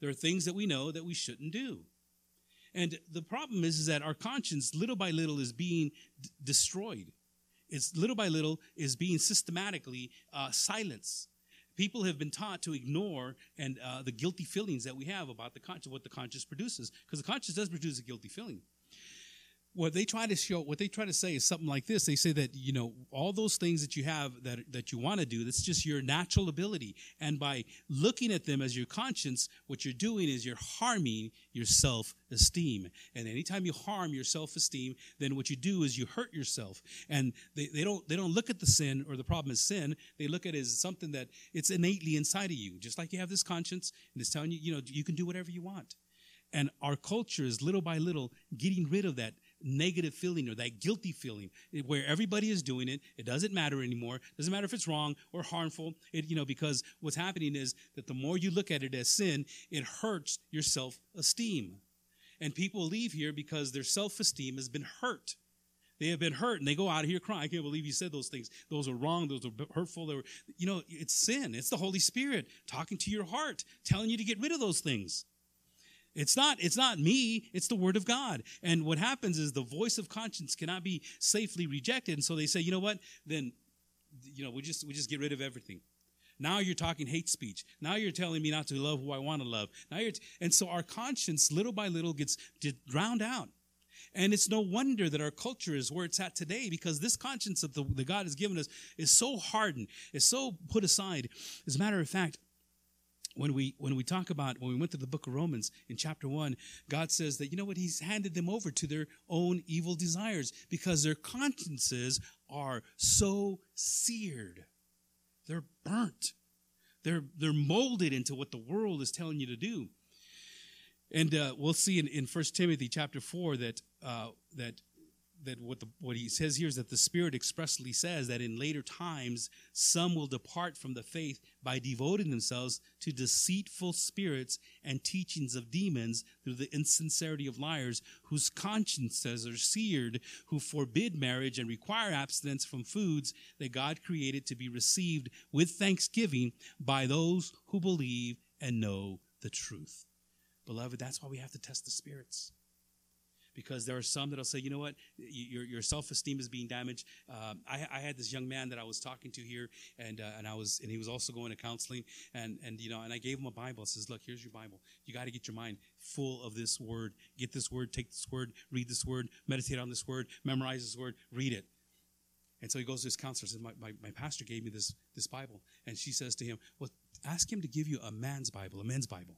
There are things that we know that we shouldn't do. And the problem is, is that our conscience, little by little, is being d- destroyed is little by little is being systematically uh, silenced. People have been taught to ignore and uh, the guilty feelings that we have about the conscience, what the conscious produces, because the conscious does produce a guilty feeling what they try to show what they try to say is something like this. They say that you know all those things that you have that that you want to do that's just your natural ability. And by looking at them as your conscience what you're doing is you're harming your self-esteem. And anytime you harm your self-esteem then what you do is you hurt yourself. And they, they don't they don't look at the sin or the problem as sin. They look at it as something that it's innately inside of you. Just like you have this conscience and it's telling you you know you can do whatever you want. And our culture is little by little getting rid of that negative feeling or that guilty feeling eh, where everybody is doing it it doesn't matter anymore it doesn't matter if it's wrong or harmful it you know because what's happening is that the more you look at it as sin it hurts your self-esteem and people leave here because their self-esteem has been hurt they have been hurt and they go out of here crying. I can't believe you said those things. Those are wrong. Those are hurtful. They were, you know, it's sin. It's the Holy Spirit talking to your heart, telling you to get rid of those things. It's not, it's not me, it's the word of God. And what happens is the voice of conscience cannot be safely rejected. And so they say, you know what? Then, you know, we just we just get rid of everything. Now you're talking hate speech. Now you're telling me not to love who I want to love. Now you're t- and so our conscience, little by little, gets drowned out. And it's no wonder that our culture is where it's at today because this conscience that, the, that God has given us is so hardened, is so put aside. As a matter of fact, when we when we talk about when we went to the book of Romans in chapter 1 God says that you know what? He's handed them over to their own evil desires because their consciences are so seared. They're burnt. They're they're molded into what the world is telling you to do. And uh, we'll see in, in 1 Timothy chapter 4 that uh, that that what the what he says here is that the Spirit expressly says that in later times some will depart from the faith by devoting themselves to deceitful spirits and teachings of demons through the insincerity of liars, whose consciences are seared, who forbid marriage and require abstinence from foods that God created to be received with thanksgiving by those who believe and know the truth. Beloved, that's why we have to test the spirits because there are some that'll say, you know what, your, your self esteem is being damaged. Um, I, I, had this young man that I was talking to here, and uh, and I was and he was also going to counseling, and and you know, and I gave him a Bible. I says, look, here's your Bible. You got to get your mind full of this word. Get this word, take this word, read this word, meditate on this word, memorize this word, read it. And so he goes to his counselor. and Says, my, my, my pastor gave me this this Bible, and she says to him, well, ask him to give you a man's Bible, a men's Bible.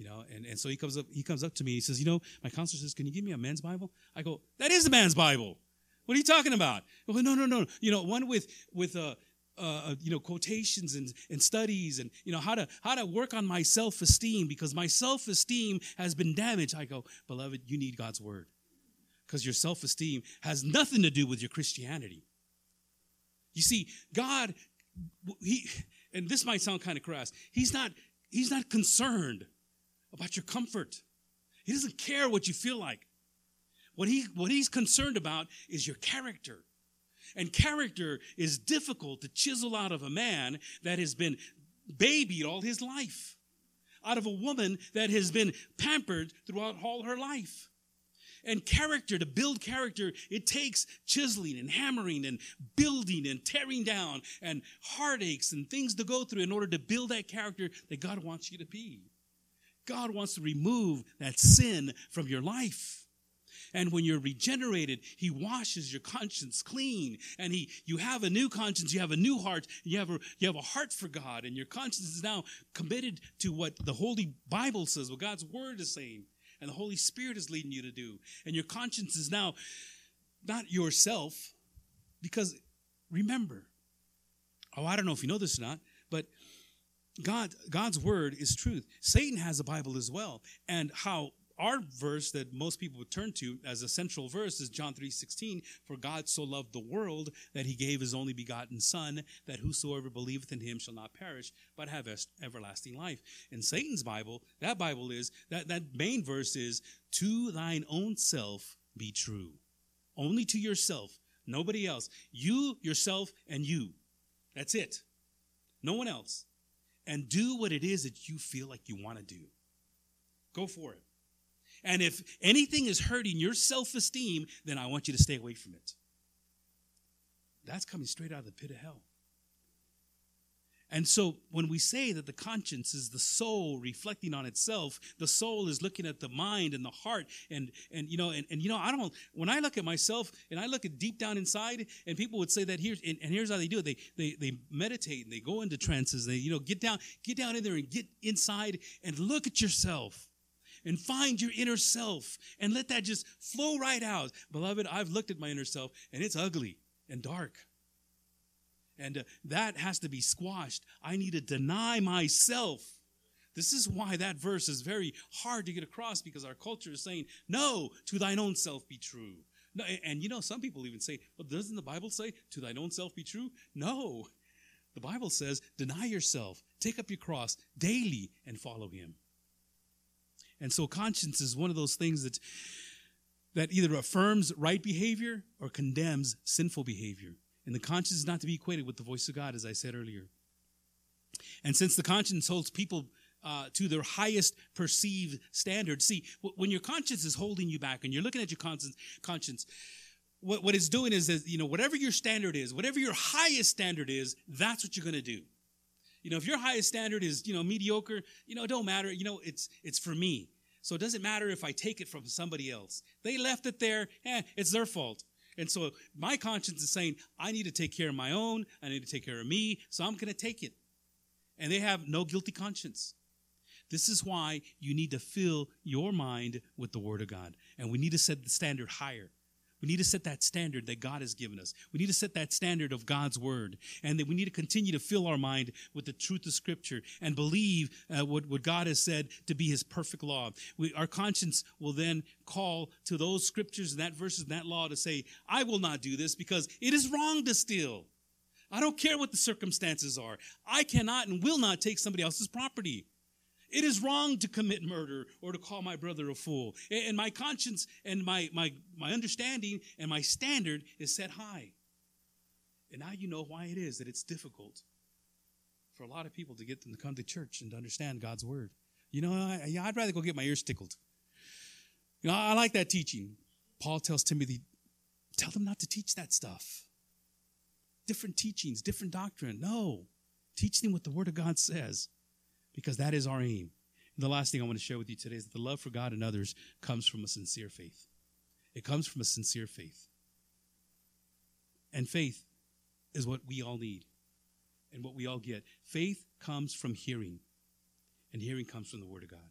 You know, and, and so he comes up, he comes up to me, he says, you know, my counselor says, Can you give me a men's Bible? I go, That is a man's Bible. What are you talking about? Go, no, no, no. You know, one with with uh, uh, you know quotations and, and studies and you know how to how to work on my self-esteem because my self-esteem has been damaged i go beloved you need god's word because your self-esteem has nothing to do with your christianity you see god he and this might sound kind of crass he's not he's not concerned about your comfort. He doesn't care what you feel like. What, he, what he's concerned about is your character. And character is difficult to chisel out of a man that has been babied all his life, out of a woman that has been pampered throughout all her life. And character, to build character, it takes chiseling and hammering and building and tearing down and heartaches and things to go through in order to build that character that God wants you to be. God wants to remove that sin from your life. And when you're regenerated, he washes your conscience clean. And he, you have a new conscience, you have a new heart, you have a, you have a heart for God, and your conscience is now committed to what the Holy Bible says, what God's Word is saying, and the Holy Spirit is leading you to do. And your conscience is now not yourself, because remember, oh, I don't know if you know this or not, God, God's word is truth. Satan has a Bible as well. And how our verse that most people would turn to as a central verse is John 3:16 for God so loved the world that he gave his only begotten son that whosoever believeth in him shall not perish but have everlasting life. In Satan's Bible, that Bible is that that main verse is to thine own self be true. Only to yourself, nobody else. You, yourself and you. That's it. No one else and do what it is that you feel like you want to do. Go for it. And if anything is hurting your self esteem, then I want you to stay away from it. That's coming straight out of the pit of hell. And so when we say that the conscience is the soul reflecting on itself, the soul is looking at the mind and the heart. And, and you know, and, and you know, I don't, when I look at myself and I look at deep down inside, and people would say that here's, and, and here's how they do it. They, they, they meditate and they go into trances. They, you know, get down, get down in there and get inside and look at yourself and find your inner self and let that just flow right out. Beloved, I've looked at my inner self and it's ugly and dark. And uh, that has to be squashed. I need to deny myself This is why that verse is very hard to get across because our culture is saying, no, to thine own self be true. No, and you know, some people even say, well, doesn't the Bible say, to thine own self be true? No. The Bible says, deny yourself, take up your cross daily, and follow him. And so conscience is one of those things that, that either affirms right behavior or condemns sinful behavior. And the conscience is not to be equated with the voice of God, as I said earlier. And since the conscience holds people uh, to their highest perceived standard. See, when your conscience is holding you back and you're looking at your conscience, conscience what, what it's doing is, that, you know, whatever your standard is, whatever your highest standard is, that's what you're going to do. You know, if your highest standard is, you know, mediocre, you know, it don't matter. You know, it's, it's for me. So it doesn't matter if I take it from somebody else. They left it there. Eh, it's their fault. And so my conscience is saying, I need to take care of my own. I need to take care of me. So I'm going to take it. And they have no guilty conscience. This is why you need to fill your mind with the Word of God. And we need to set the standard higher. We need to set that standard that God has given us. We need to set that standard of God's Word. And that we need to continue to fill our mind with the truth of Scripture and believe uh, what, what God has said to be His perfect law. We, our conscience will then call to those Scriptures and that verses and that law to say, I will not do this because it is wrong to steal. I don't care what the circumstances are. I cannot and will not take somebody else's property. It is wrong to commit murder or to call my brother a fool. And my conscience and my, my, my understanding and my standard is set high. And now you know why it is that it's difficult for a lot of people to get them to come to church and to understand God's word. You know, I, I'd rather go get my ears tickled. You know, I like that teaching. Paul tells Timothy, tell them not to teach that stuff. Different teachings, different doctrine. No. Teach them what the Word of God says because that is our aim. And the last thing I want to share with you today is that the love for God and others comes from a sincere faith. It comes from a sincere faith. And faith is what we all need and what we all get. Faith comes from hearing, and hearing comes from the Word of God.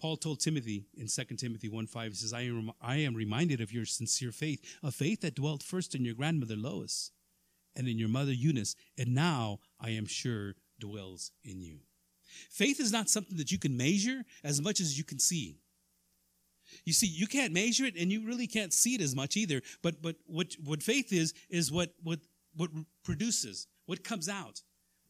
Paul told Timothy in 2 Timothy 1 5, he says, I am, I am reminded of your sincere faith, a faith that dwelt first in your grandmother Lois and in your mother Eunice, and now I am sure dwells in you. Faith is not something that you can measure as much as you can see. You see, you can't measure it and you really can't see it as much either. But but what what faith is is what what what produces, what comes out,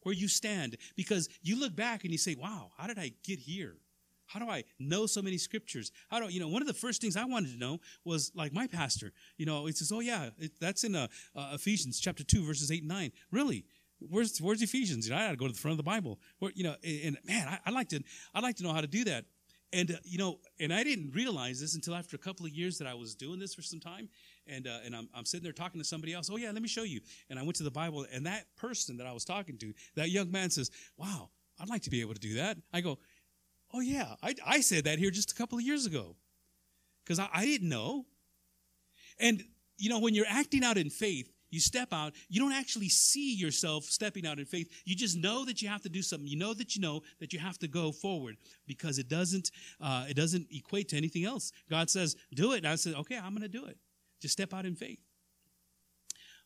where you stand. Because you look back and you say, Wow, how did I get here? How do I know so many scriptures? How do you know? One of the first things I wanted to know was like my pastor. You know, it says, "Oh yeah, it, that's in uh, uh, Ephesians chapter two, verses eight and nine. Really, Where's where's Ephesians? You know, I got to go to the front of the Bible. Where, you know, and, man, I, would like to I'd like to know how to do that. And uh, you know, and I didn't realize this until after a couple of years that I was doing this for some time. And uh, and I'm, I'm sitting there talking to somebody else. Oh yeah, let me show you. And I went to the Bible, and that person that I was talking to, that young man says, "Wow, I'd like to be able to do that." I go, "Oh yeah, I I said that here just a couple of years ago, because I, I didn't know." And you know, when you're acting out in faith, you step out. You don't actually see yourself stepping out in faith. You just know that you have to do something. You know that you know that you have to go forward because it doesn't uh, it doesn't equate to anything else. God says, "Do it," and I said, "Okay, I'm going to do it." Just step out in faith.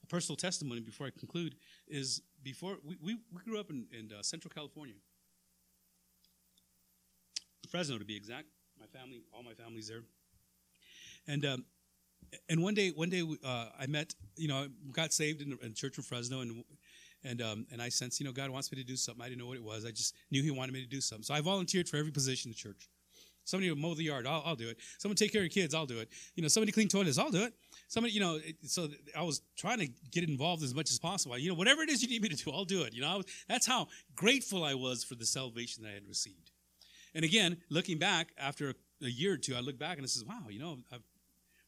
A personal testimony before I conclude is before we, we, we grew up in, in uh, Central California, Fresno to be exact. My family, all my family's there, and um, and one day, one day, uh, I met, you know, I got saved in, in church in Fresno, and and um, and I sensed, you know, God wants me to do something. I didn't know what it was. I just knew He wanted me to do something. So I volunteered for every position in the church. Somebody would mow the yard, I'll, I'll do it. Someone take care of kids, I'll do it. You know, somebody clean toilets, I'll do it. Somebody, you know, so I was trying to get involved as much as possible. You know, whatever it is you need me to do, I'll do it. You know, was, that's how grateful I was for the salvation that I had received. And again, looking back after a, a year or two, I look back and I says, wow, you know, I've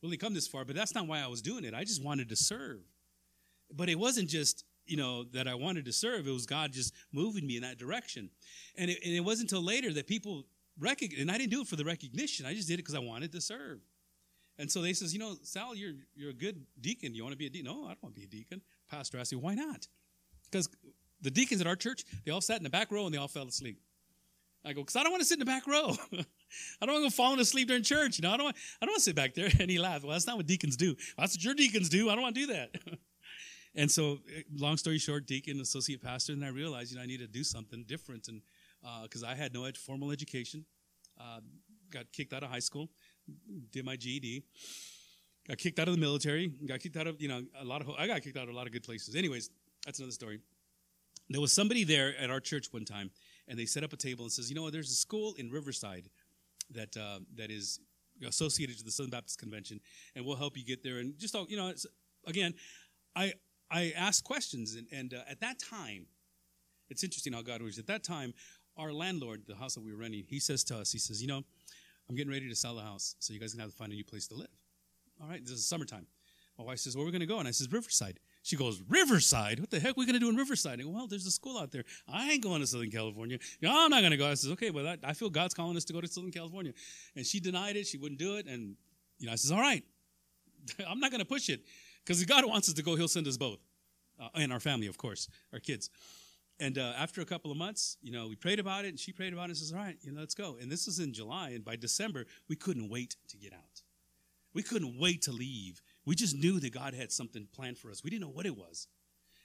really come this far, but that's not why I was doing it. I just wanted to serve. But it wasn't just, you know, that I wanted to serve. It was God just moving me in that direction. And it, and it wasn't until later that people recognized, and I didn't do it for the recognition. I just did it because I wanted to serve. And so they says, you know, Sal, you're, you're a good deacon. You want to be a deacon? No, I don't want to be a deacon. Pastor asked me, why not? Because the deacons at our church, they all sat in the back row and they all fell asleep. I go, because I don't want to sit in the back row. I don't want to go falling asleep during church. You know, I don't want, I don't want to sit back there. And he laughed. Well, that's not what deacons do. That's what your deacons do. I don't want to do that. and so, long story short, deacon, associate pastor, and I realized, you know, I need to do something different. And because I had no ed- formal education. Uh, got kicked out of high school, did my GED, got kicked out of the military, got kicked out of you know a lot of I got kicked out of a lot of good places. Anyways, that's another story. There was somebody there at our church one time, and they set up a table and says, you know? There's a school in Riverside that uh, that is associated to the Southern Baptist Convention, and we'll help you get there. And just you know, again, I I asked questions, and, and uh, at that time, it's interesting how God works. At that time, our landlord, the house that we were renting, he says to us, he says, you know, I'm getting ready to sell the house, so you guys gonna have to find a new place to live. All right, this is summertime. My wife says, where are we gonna go? And I says, Riverside. She goes, Riverside? What the heck are we going to do in Riverside? I go, well, there's a school out there. I ain't going to Southern California. I'm not going to go. I says, okay, well, I feel God's calling us to go to Southern California. And she denied it. She wouldn't do it. And, you know, I says, all right, I'm not going to push it because if God wants us to go, he'll send us both. Uh, and our family, of course, our kids. And uh, after a couple of months, you know, we prayed about it and she prayed about it and says, all right, you know, let's go. And this was in July. And by December, we couldn't wait to get out. We couldn't wait to leave. We just knew that God had something planned for us. We didn't know what it was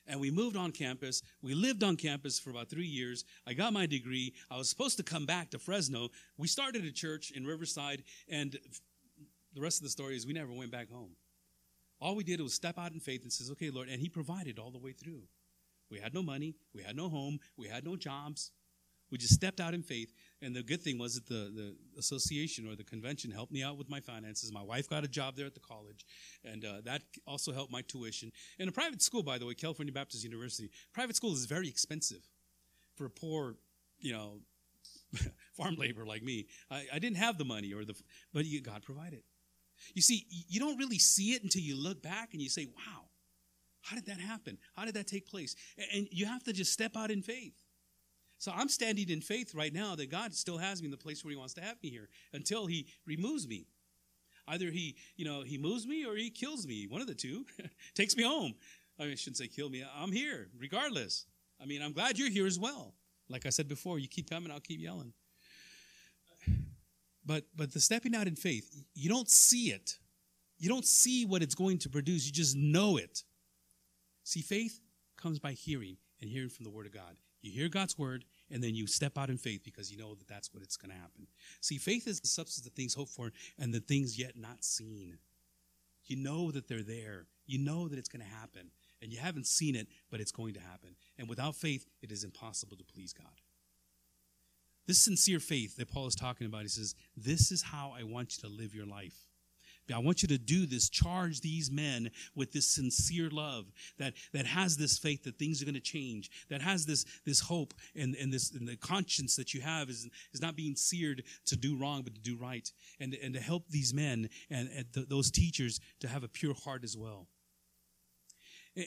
and we moved on campus. We lived on campus for about three years. I got my degree. I was supposed to come back to Fresno. We started a church in Riverside, and the rest of the story is we never went back home. All we did was step out in faith and says, "Okay, Lord," and He provided all the way through. We had no money, we had no home, we had no jobs. We just stepped out in faith, and the good thing was that the, the association or the convention helped me out with my finances. My wife got a job there at the college, and uh, that also helped my tuition. In a private school, by the way, California Baptist University, private school is very expensive for a poor, you know, farm labor like me. I, I didn't have the money, or the, but God provided. You see, you don't really see it until you look back and you say, "Wow, how did that happen? How did that take place?" And you have to just step out in faith. So I'm standing in faith right now that God still has me in the place where He wants to have me here until He removes me. Either He, you know, He moves me or He kills me. One of the two takes me home. I, mean, I shouldn't say kill me. I'm here regardless. I mean, I'm glad you're here as well. Like I said before, you keep coming, I'll keep yelling. But but the stepping out in faith, you don't see it. You don't see what it's going to produce. You just know it. See, faith comes by hearing and hearing from the Word of God. You hear God's Word, and then you step out in faith because you know that that's what it's going to happen. See, faith is the substance of things hoped for and the things yet not seen. You know that they're there. You know that it's going to happen. And you haven't seen it, but it's going to happen. And without faith, it is impossible to please God. This sincere faith that Paul is talking about, he says, This is how I want you to live your life. I want you to do this. Charge these men with this sincere love that, that has this faith that things are going to change, that has this, this hope and, and this and the conscience that you have is, is not being seared to do wrong, but to do right. And, and to help these men and, and th- those teachers to have a pure heart as well.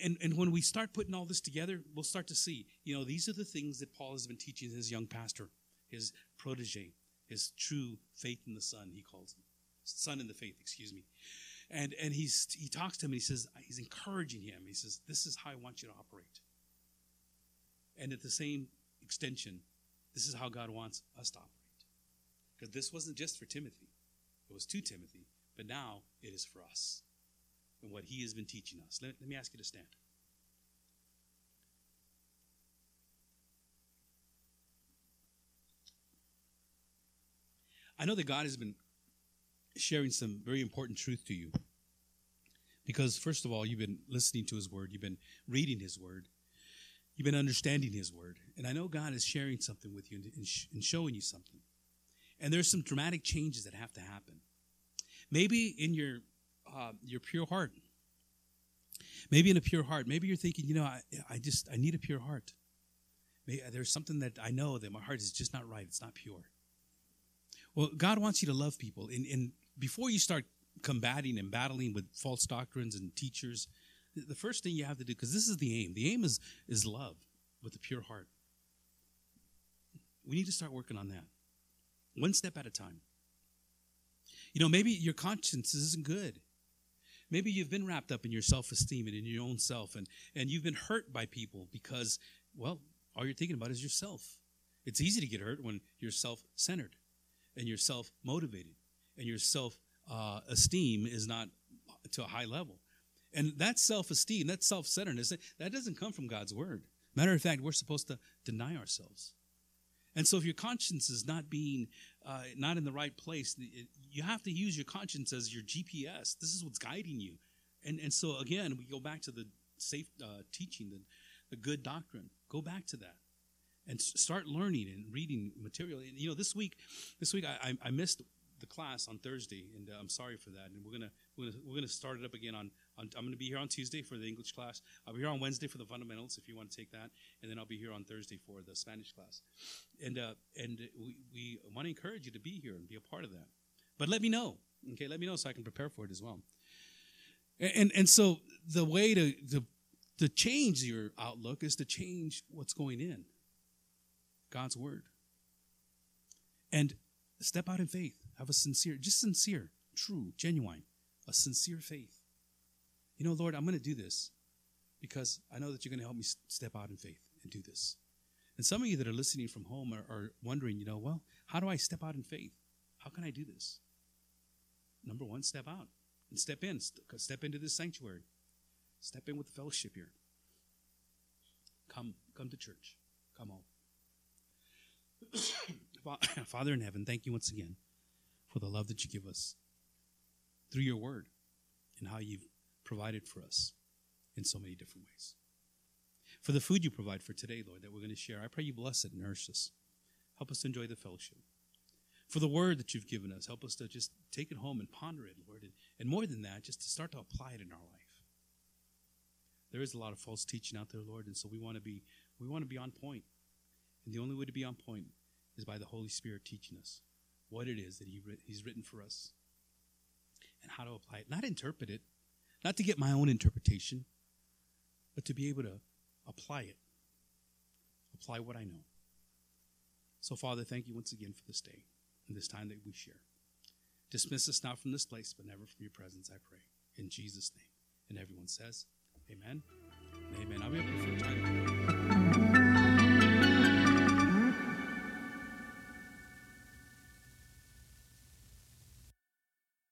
And, and when we start putting all this together, we'll start to see, you know, these are the things that Paul has been teaching his young pastor, his protege, his true faith in the Son, he calls him son in the faith, excuse me. And, and he's, he talks to him and he says, he's encouraging him. He says, This is how I want you to operate. And at the same extension, this is how God wants us to operate. Because this wasn't just for Timothy, it was to Timothy, but now it is for us and what he has been teaching us. Let, let me ask you to stand. I know that God has been sharing some very important truth to you. Because, first of all, you've been listening to His Word, you've been reading His Word, you've been understanding His Word. And I know God is sharing something with you and showing you something. And there's some dramatic changes that have to happen. Maybe in your, uh, your pure heart. Maybe in a pure heart. Maybe you're thinking, you know, I, I just, I need a pure heart. Maybe there's something that I know that my heart is just not right. It's not pure. Well, God wants you to love people. And, and before you start combating and battling with false doctrines and teachers, the first thing you have to do, because this is the aim, the aim is, is love with a pure heart. We need to start working on that, one step at a time. You know, maybe your conscience isn't good. Maybe you've been wrapped up in your self esteem and in your own self, and, and you've been hurt by people because, well, all you're thinking about is yourself. It's easy to get hurt when you're self centered and you're self motivated and your self uh, esteem is not to a high level. And that self esteem, that self centeredness, that doesn't come from God's word. Matter of fact, we're supposed to deny ourselves. And so, if your conscience is not being uh, not in the right place, it, you have to use your conscience as your GPS. This is what's guiding you. And and so again, we go back to the safe uh, teaching, the the good doctrine. Go back to that and start learning and reading material. And, you know, this week, this week I, I, I missed the class on Thursday, and uh, I'm sorry for that. And we're gonna we're gonna we're gonna start it up again on, on. I'm gonna be here on Tuesday for the English class. I'll be here on Wednesday for the fundamentals if you want to take that, and then I'll be here on Thursday for the Spanish class. And uh, and we, we want to encourage you to be here and be a part of that. But let me know, okay? Let me know so I can prepare for it as well. And and, and so the way to, to to change your outlook is to change what's going in. God's word. And step out in faith. Have a sincere, just sincere, true, genuine, a sincere faith. You know, Lord, I'm going to do this because I know that you're going to help me step out in faith and do this. And some of you that are listening from home are, are wondering, you know, well, how do I step out in faith? How can I do this? Number one, step out and step in. Step into this sanctuary. Step in with the fellowship here. Come, come to church. Come home. Father in heaven, thank you once again for the love that you give us through your word and how you've provided for us in so many different ways. For the food you provide for today, Lord, that we're going to share, I pray you bless it nourish us. Help us enjoy the fellowship. For the word that you've given us, help us to just take it home and ponder it, Lord. And, and more than that, just to start to apply it in our life. There is a lot of false teaching out there, Lord, and so we want to be we want to be on point. And the only way to be on point is by the Holy Spirit teaching us what it is that he, He's written for us and how to apply it. Not interpret it, not to get my own interpretation, but to be able to apply it, apply what I know. So, Father, thank you once again for this day and this time that we share. Dismiss us not from this place, but never from your presence, I pray. In Jesus' name. And everyone says, Amen. Amen. I'll be up for a time.